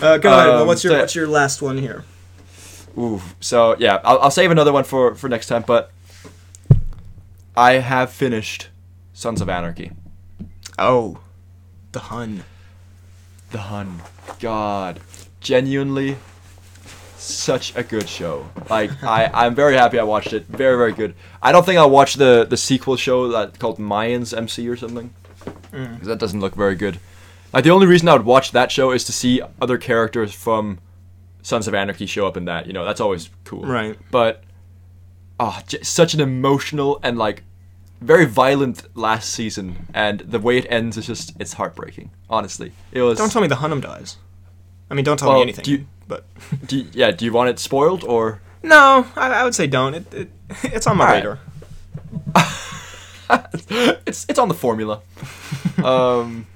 [SPEAKER 1] Uh, go ahead. Well,
[SPEAKER 2] Um,
[SPEAKER 1] what's your
[SPEAKER 2] so-
[SPEAKER 1] what's your last one here?
[SPEAKER 2] ooh. So yeah, I'll, I'll save another one for for next time. But I have finished Sons of Anarchy.
[SPEAKER 1] Oh, the Hun.
[SPEAKER 2] The Hun. God, genuinely, such a good show. Like I, I'm very happy I watched it. Very, very good. I don't think I'll watch the the sequel show that called Mayans MC or something.
[SPEAKER 1] Mm.
[SPEAKER 2] that doesn't look very good. Like the only reason I would watch that show is to see other characters from Sons of Anarchy show up in that. You know, that's always cool.
[SPEAKER 1] Right.
[SPEAKER 2] But oh, j- such an emotional and like very violent last season, and the way it ends is just it's heartbreaking. Honestly, it was.
[SPEAKER 1] Don't tell me the Hunnam dies. I mean, don't tell
[SPEAKER 2] Well,
[SPEAKER 1] me anything.
[SPEAKER 2] do you-
[SPEAKER 1] but (laughs)
[SPEAKER 2] Do you, yeah, do you want it spoiled or?
[SPEAKER 1] no, I, I would say don't. It, it (laughs) it's on my
[SPEAKER 2] Alright.
[SPEAKER 1] radar. (laughs)
[SPEAKER 2] it's it's on the formula. um,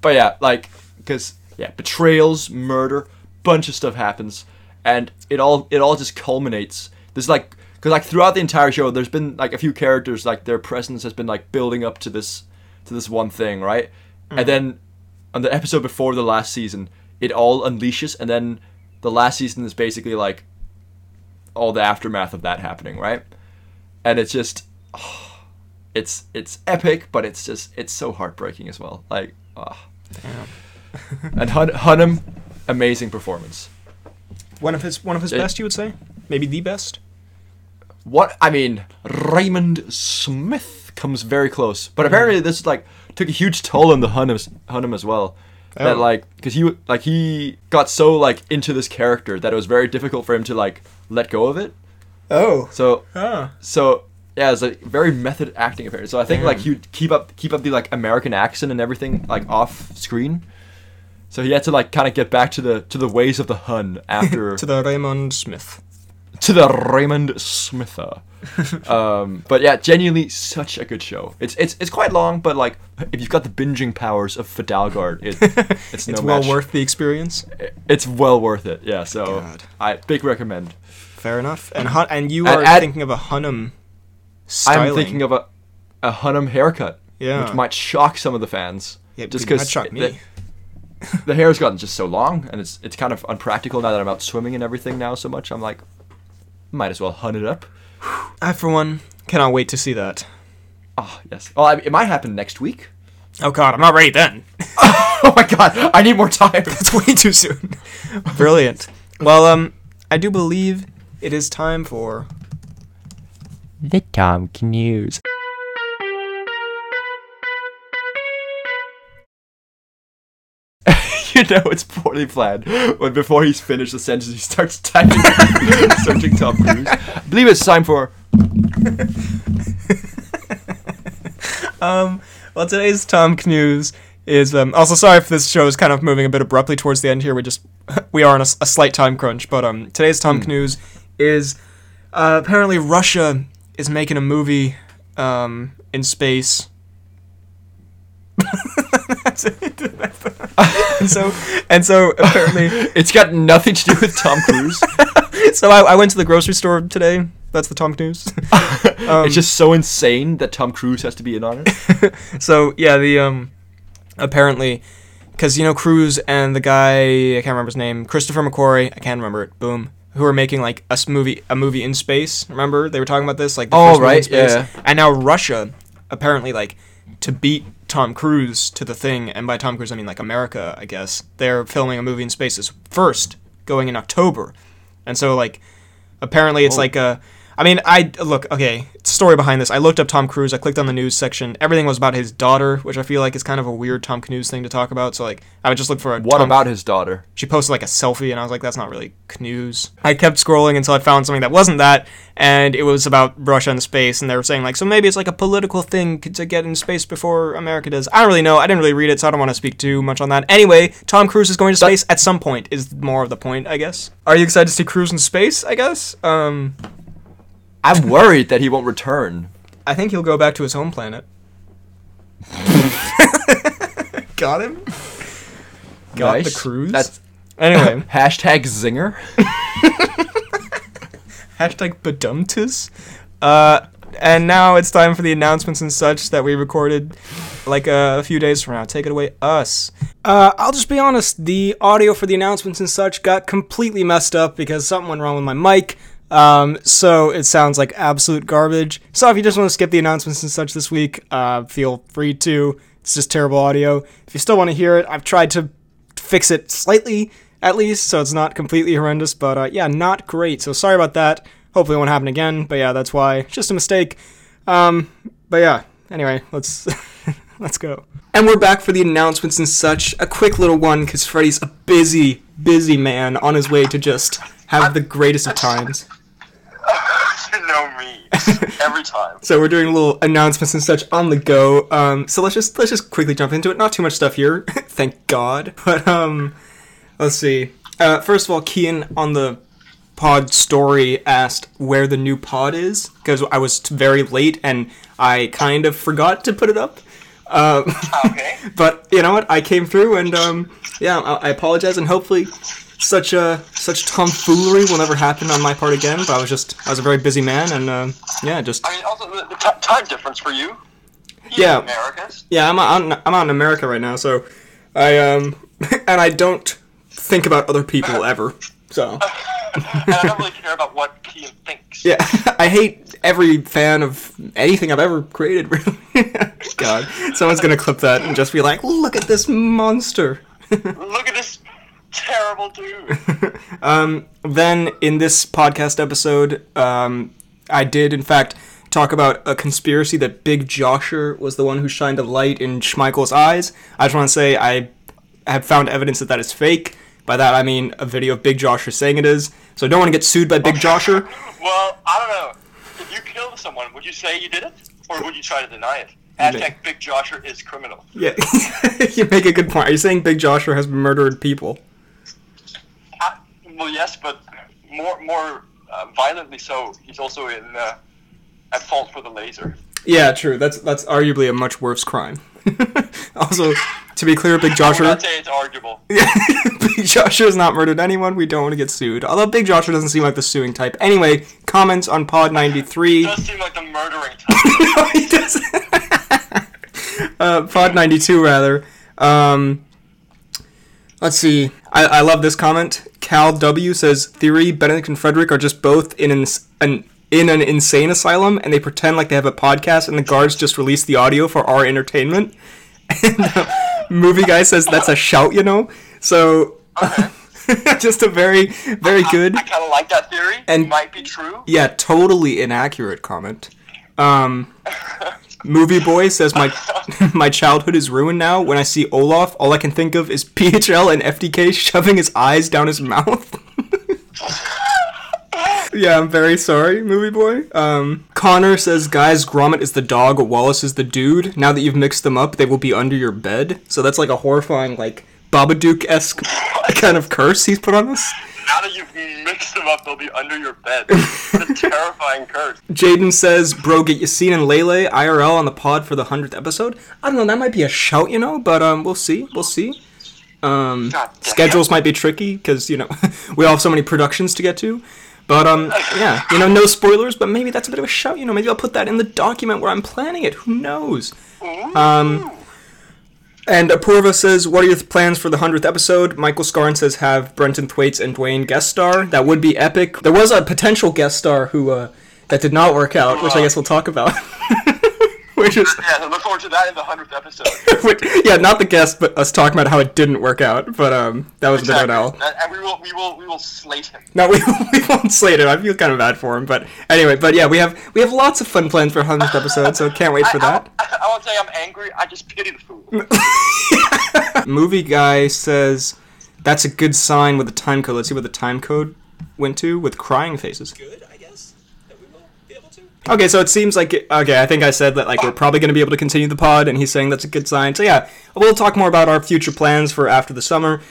[SPEAKER 2] but yeah, like because yeah, betrayals, murder, bunch of stuff happens, and it all it all just culminates. There's like because like throughout the entire show, there's been like a few characters like their presence has been like building up to this to this one thing, right? And then on the episode before the last season, it all unleashes, and then the last season is basically like all the aftermath of that happening, right? And it's just (sighs) it's it's epic, but it's just it's so heartbreaking as well. Like, ah. and Hun- Hunnam, amazing performance.
[SPEAKER 1] One of his one of his
[SPEAKER 2] It-
[SPEAKER 1] best, you would say? Maybe the best.
[SPEAKER 2] What I mean, Raymond Smith comes very close, but apparently this like took a huge toll on the Hunnam Hunnam as well. That
[SPEAKER 1] Oh.
[SPEAKER 2] like because he like he got so like into this character that it was very difficult for him to like let go of it.
[SPEAKER 1] Oh.
[SPEAKER 2] So
[SPEAKER 1] Ah.
[SPEAKER 2] so yeah, it's like very method acting apparently. So I think like he would keep up keep up the like American accent and everything like off screen. So he had to like kind of get back to the to the ways of the Hun (laughs) after
[SPEAKER 1] To the Raymond Smith.
[SPEAKER 2] To the Raymond Smither. (laughs) um, but yeah, genuinely such a good show. It's it's it's quite long, but like if you've got the binging powers of Fidalgard, it, (laughs) it's no
[SPEAKER 1] it's well
[SPEAKER 2] match.
[SPEAKER 1] worth the experience.
[SPEAKER 2] It's well worth it. Yeah, so
[SPEAKER 1] God.
[SPEAKER 2] I big recommend.
[SPEAKER 1] Fair enough. And Hun- and you
[SPEAKER 2] And
[SPEAKER 1] are thinking of a Hunnam styling.
[SPEAKER 2] I'm thinking of a a Hunnam haircut,
[SPEAKER 1] Yeah.
[SPEAKER 2] which might shock some of the fans.
[SPEAKER 1] yeah,
[SPEAKER 2] just
[SPEAKER 1] because
[SPEAKER 2] because
[SPEAKER 1] shock me.
[SPEAKER 2] the, the hair's gotten just so long, and it's it's kind of unpractical now that I'm out swimming and everything now so much. I'm like, might as well hunt it up.
[SPEAKER 1] I, for one, cannot wait to see that.
[SPEAKER 2] Oh yes. Oh, I, it might happen next week.
[SPEAKER 1] Oh God, I'm not ready then. (laughs)
[SPEAKER 2] oh my god, I need more time. (laughs)
[SPEAKER 1] It's way too soon. Brilliant. Well, um, I do believe it is time for
[SPEAKER 3] The Tom News.
[SPEAKER 2] You know it's poorly planned when before he's finished the sentence he starts typing (laughs) searching Tom Cruise. I believe it's time for (laughs)
[SPEAKER 1] Um, well, today's Tom News is um, also sorry if this show is kind of moving a bit abruptly towards the end here. We just (laughs) we are on a slight time crunch, but um, today's Tom News is uh, apparently Russia is making a movie um, in space. That's it. and (laughs) so and so apparently (laughs)
[SPEAKER 2] it's got nothing to do with Tom Cruise. (laughs)
[SPEAKER 1] so I, I went to the grocery store today. That's the Tom News. Um,
[SPEAKER 2] it's just so insane that Tom Cruise has to be in on it.
[SPEAKER 1] So yeah, the um, apparently, because you know Cruise and the guy I can't remember his name, Christopher McQuarrie, I can't remember it. Boom, who are making like a movie, a movie in space. Remember they were talking about this, like the
[SPEAKER 2] Oh,
[SPEAKER 1] first movie in
[SPEAKER 2] right,
[SPEAKER 1] space.
[SPEAKER 2] yeah.
[SPEAKER 1] And now Russia, apparently, like to beat Tom Cruise to the thing, and by Tom Cruise I mean like America, I guess. They're filming a movie in spaces first, going in October, and so like apparently it's
[SPEAKER 2] Oh.
[SPEAKER 1] like a i mean i look okay story behind this. I looked up tom cruise. I clicked on the news section. Everything was about his daughter which i feel like is kind of a weird tom cruise thing to talk about. So like i would just look for a
[SPEAKER 2] What
[SPEAKER 1] Tom-
[SPEAKER 2] about his daughter?
[SPEAKER 1] she posted like a selfie and i was like that's not really canoes i kept scrolling until i found something that wasn't that and it was about russia and space and they were saying like so maybe it's like a political thing to get in space before america does. I don't really know. I didn't really read it so i don't want to speak too much on that. Anyway tom cruise is going to space at some point is more of the point i guess. Are you excited to see cruise in space i guess? Um
[SPEAKER 2] I'm worried that he won't return.
[SPEAKER 1] I think he'll go back to his home planet. (laughs) Got him. Got the cruise.
[SPEAKER 2] That's (laughs)
[SPEAKER 1] anyway. (laughs)
[SPEAKER 2] hashtag zinger.
[SPEAKER 1] hashtag badumtus. Uh, and now it's time for the announcements and such that we recorded like uh, a few days from now. Take it away, us. Uh, I'll just be honest. The audio for the announcements and such got completely messed up because something went wrong with my mic. Um, so it sounds like absolute garbage. So if you just want to skip the announcements and such this week, uh, feel free to. It's just terrible audio. If you still want to hear it, I've tried to fix it slightly at least, so it's not completely horrendous. But uh, yeah, not great. So sorry about that. Hopefully, it won't happen again. But yeah, that's why. Just a mistake. Um, but yeah. Anyway, let's (laughs) let's go. And we're back for the announcements and such. A quick little one because Freddy's a busy, busy man on his way to just have the greatest of times. (laughs)
[SPEAKER 4] know me. Every time. (laughs)
[SPEAKER 1] So we're doing little announcements and such on the go. Um, so let's just let's just quickly jump into it. Not too much stuff here, (laughs) thank God. But um, let's see. Uh, first of all, Cian on the pod story asked where the new pod is because I was very late and I kind of forgot to put it up. Um,
[SPEAKER 4] Okay. (laughs)
[SPEAKER 1] but you know what? I came through and um, yeah, I, I apologize and hopefully such uh, such tomfoolery will never happen on my part again. But I was just I was a very busy man and um, yeah, just
[SPEAKER 4] I mean, also the, the ti time difference for you. You
[SPEAKER 1] Yeah.
[SPEAKER 4] Americas.
[SPEAKER 1] Yeah, I'm out, I'm out in America right now, so I um (laughs) and I don't think about other people (laughs) ever. So
[SPEAKER 4] and I don't really care about what Cian thinks.
[SPEAKER 1] yeah, (laughs) I hate every fan of anything I've ever created. (laughs) Really, God, someone's gonna clip that and just be like, "Look at this monster." (laughs)
[SPEAKER 4] Look at this terrible dude.
[SPEAKER 1] Um, then in this podcast episode, um, I did in fact talk about a conspiracy that Big Josher was the one who shined a light in Schmeichel's eyes. I just want to say I have found evidence that that is fake. By that I mean a video of Big Josher saying it is. So I don't want to get sued by Big Josher. (laughs)
[SPEAKER 4] Well, I don't know. If you killed someone, would you say you did it, or would you try to deny it? Hashtag Big Josher is criminal.
[SPEAKER 1] Yeah, (laughs) you make a good point. Are you saying Big Josher has murdered people?
[SPEAKER 4] Uh, well, yes, but more more uh, violently so. He's also in uh, at fault for the laser.
[SPEAKER 1] Yeah, true. That's that's arguably a much worse crime. (laughs) also, to be clear, Big Joshua. (laughs)
[SPEAKER 4] I would
[SPEAKER 1] Josher.
[SPEAKER 4] not say it's arguable. (laughs)
[SPEAKER 1] Big Joshua has not murdered anyone. We don't want to get sued. Although Big Joshua doesn't seem like the suing type. Anyway, comments on Pod 93.
[SPEAKER 4] does seem like the murdering type.
[SPEAKER 1] no, he doesn't. uh, Pod 92, rather. Um, let's see. I, I love this comment. Cal W says, Theory, Benedict and Frederick are just both in an, an in an insane asylum and they pretend like they have a podcast and the guards just release the audio for our entertainment. (laughs) And uh, movie guy says that's a shout, you know? So (laughs) just a very, very good.
[SPEAKER 4] I kind of like that theory.
[SPEAKER 1] And-
[SPEAKER 4] it might be true.
[SPEAKER 1] Yeah, totally inaccurate comment. Um, (laughs) movie boy says my my childhood is ruined now. When I see Olaf, all I can think of is BHL and FDK shoving his eyes down his mouth. (laughs) yeah, I'm very sorry, movie boy. Um, Connor says, guys, Gromit is the dog, Wallace is the dude. Now that you've mixed them up, they will be under your bed. So that's like a horrifying, like Babadook esque (laughs) kind of curse he's put on us.
[SPEAKER 4] Now that you've mixed them up, they'll be under your bed. (laughs) What a terrifying curse.
[SPEAKER 1] Jaden says, "Bro, get you seen in Lele IRL on the pod for the hundredth episode." I don't know. That might be a shout, you know. But um, we'll see. We'll see. Um, schedules might be tricky because you know we all have so many productions to get to. But um, yeah, you know, no spoilers. But maybe that's a bit of a shout. You know, maybe I'll put that in the document where I'm planning it. Who knows? Um, and Apurva says, "What are your plans for the hundredth episode?" Michael Scarn says, "Have Brenton Thwaites and Dwayne guest star. That would be epic." There was a potential guest star who uh, that did not work out, which I guess we'll talk about. (laughs) (laughs) which is,
[SPEAKER 4] Yeah, look forward to that in the hundredth episode. (laughs)
[SPEAKER 1] which, yeah, not the guest, but us talking about how it didn't work out. But um, that was a bit of an L.
[SPEAKER 4] And and we will we will we will slate him.
[SPEAKER 1] No, (laughs) we, we won't slate him. I feel kind of bad for him, but anyway. But yeah, we have we have lots of fun plans for hundredth episode, so can't wait for
[SPEAKER 4] I,
[SPEAKER 1] that.
[SPEAKER 4] I, I won't say I'm angry. I just pity the fool.
[SPEAKER 1] Movie guy says that's a good sign with the time code. Let's see what the time code went to with crying faces. Good, I guess. That we will be able to. Okay, so it seems like okay. I think I said that like we're probably going to be able to continue the pod, and he's saying that's a good sign. So yeah, we'll talk more about our future plans for after the summer.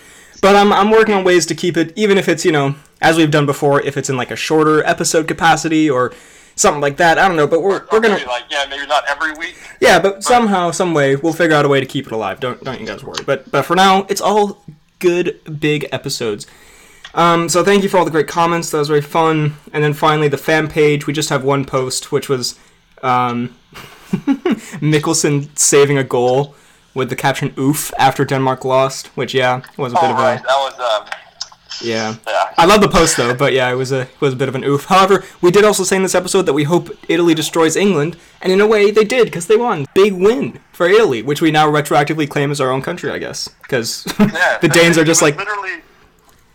[SPEAKER 1] But I'm I'm working on ways to keep it, even if it's you know as we've done before, if it's in like a shorter episode capacity or something like that. I don't know, but we're we're gonna
[SPEAKER 4] like yeah, maybe not every week.
[SPEAKER 1] yeah, but somehow, some way, we'll figure out a way to keep it alive. Don't don't you guys worry. But but for now, it's all good big episodes. Um, so thank you for all the great comments. That was very fun. And then finally, the fan page. We just have one post, which was um, (laughs) Mikkelsen saving a goal with the caption "Oof" after Denmark lost. Which yeah, was a bit
[SPEAKER 4] Oh,
[SPEAKER 1] of a
[SPEAKER 4] that was um,
[SPEAKER 1] yeah.
[SPEAKER 4] yeah.
[SPEAKER 1] I love the post though, but yeah, it was a it was a bit of an oof. However, we did also say in this episode that we hope Italy destroys England, and in a way they did because they won. Big win for Italy, which we now retroactively claim as our own country, I guess, because (laughs)
[SPEAKER 4] Yeah,
[SPEAKER 1] the Danes are just like
[SPEAKER 4] literally.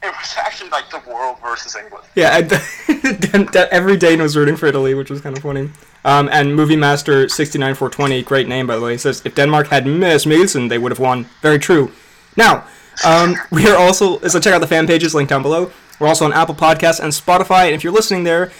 [SPEAKER 4] It was actually like the world versus England.
[SPEAKER 1] yeah. (laughs) every Dane was rooting for Italy, which was kind of funny. Um, and Movie Master sixty nine four twenty, great name by the way, says if Denmark had missed Mikkelsen, they would have won. Very true. Now, um, (laughs) we are also so check out the fan pages linked down below. We're also on Apple Podcasts and Spotify, and if you're listening there,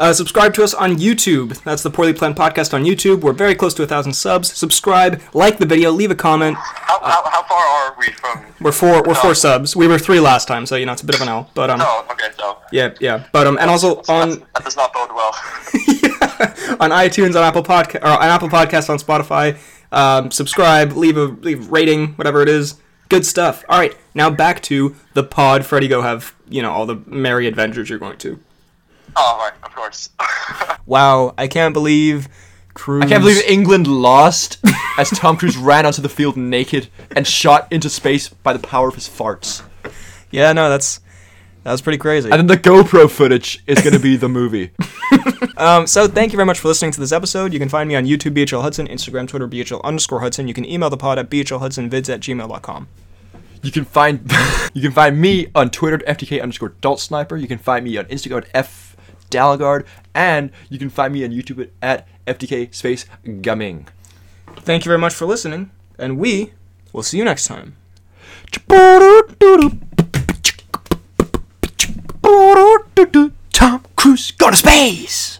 [SPEAKER 1] uh, subscribe to us on YouTube. That's the Poorly Planned Podcast on YouTube. We're very close to a thousand subs. Subscribe, like the video, leave a comment.
[SPEAKER 4] How, how, how far are we from?
[SPEAKER 1] We're four. We're four
[SPEAKER 4] Oh.
[SPEAKER 1] subs. We were three last time, so you know it's a bit of an L. But um,
[SPEAKER 4] Oh, okay, so
[SPEAKER 1] yeah, yeah. But um, and also on
[SPEAKER 4] that does not bode well. (laughs)
[SPEAKER 1] on iTunes, on Apple Podcast, or on Apple Podcasts, on Spotify. Um, subscribe, leave a leave rating, whatever it is. Good stuff. All right, now back to the pod. Freddy, go have you know all the merry adventures you're going to.
[SPEAKER 4] Oh, right, of course. (laughs)
[SPEAKER 1] Wow, I can't believe Cruise.
[SPEAKER 2] I can't believe England lost as Tom Cruise ran onto the field naked and shot into space by the power of his farts.
[SPEAKER 1] Yeah, no, that's that was pretty crazy.
[SPEAKER 2] And then the GoPro footage is going to be the movie. (laughs)
[SPEAKER 1] Um, so thank you very much for listening to this episode. You can find me on YouTube, BHL Hudson, Instagram, Twitter, BHL underscore Hudson. You can email the pod at bhlhudsonvids at gmail.com.
[SPEAKER 2] You can find (laughs) you can find me on Twitter at FDK underscore Adult Sniper. You can find me on Instagram at F Dalgaard, and you can find me on YouTube at FDK Space Gaming.
[SPEAKER 1] Thank you very much for listening, and we will see you next time.
[SPEAKER 2] Tom Cruise go to space.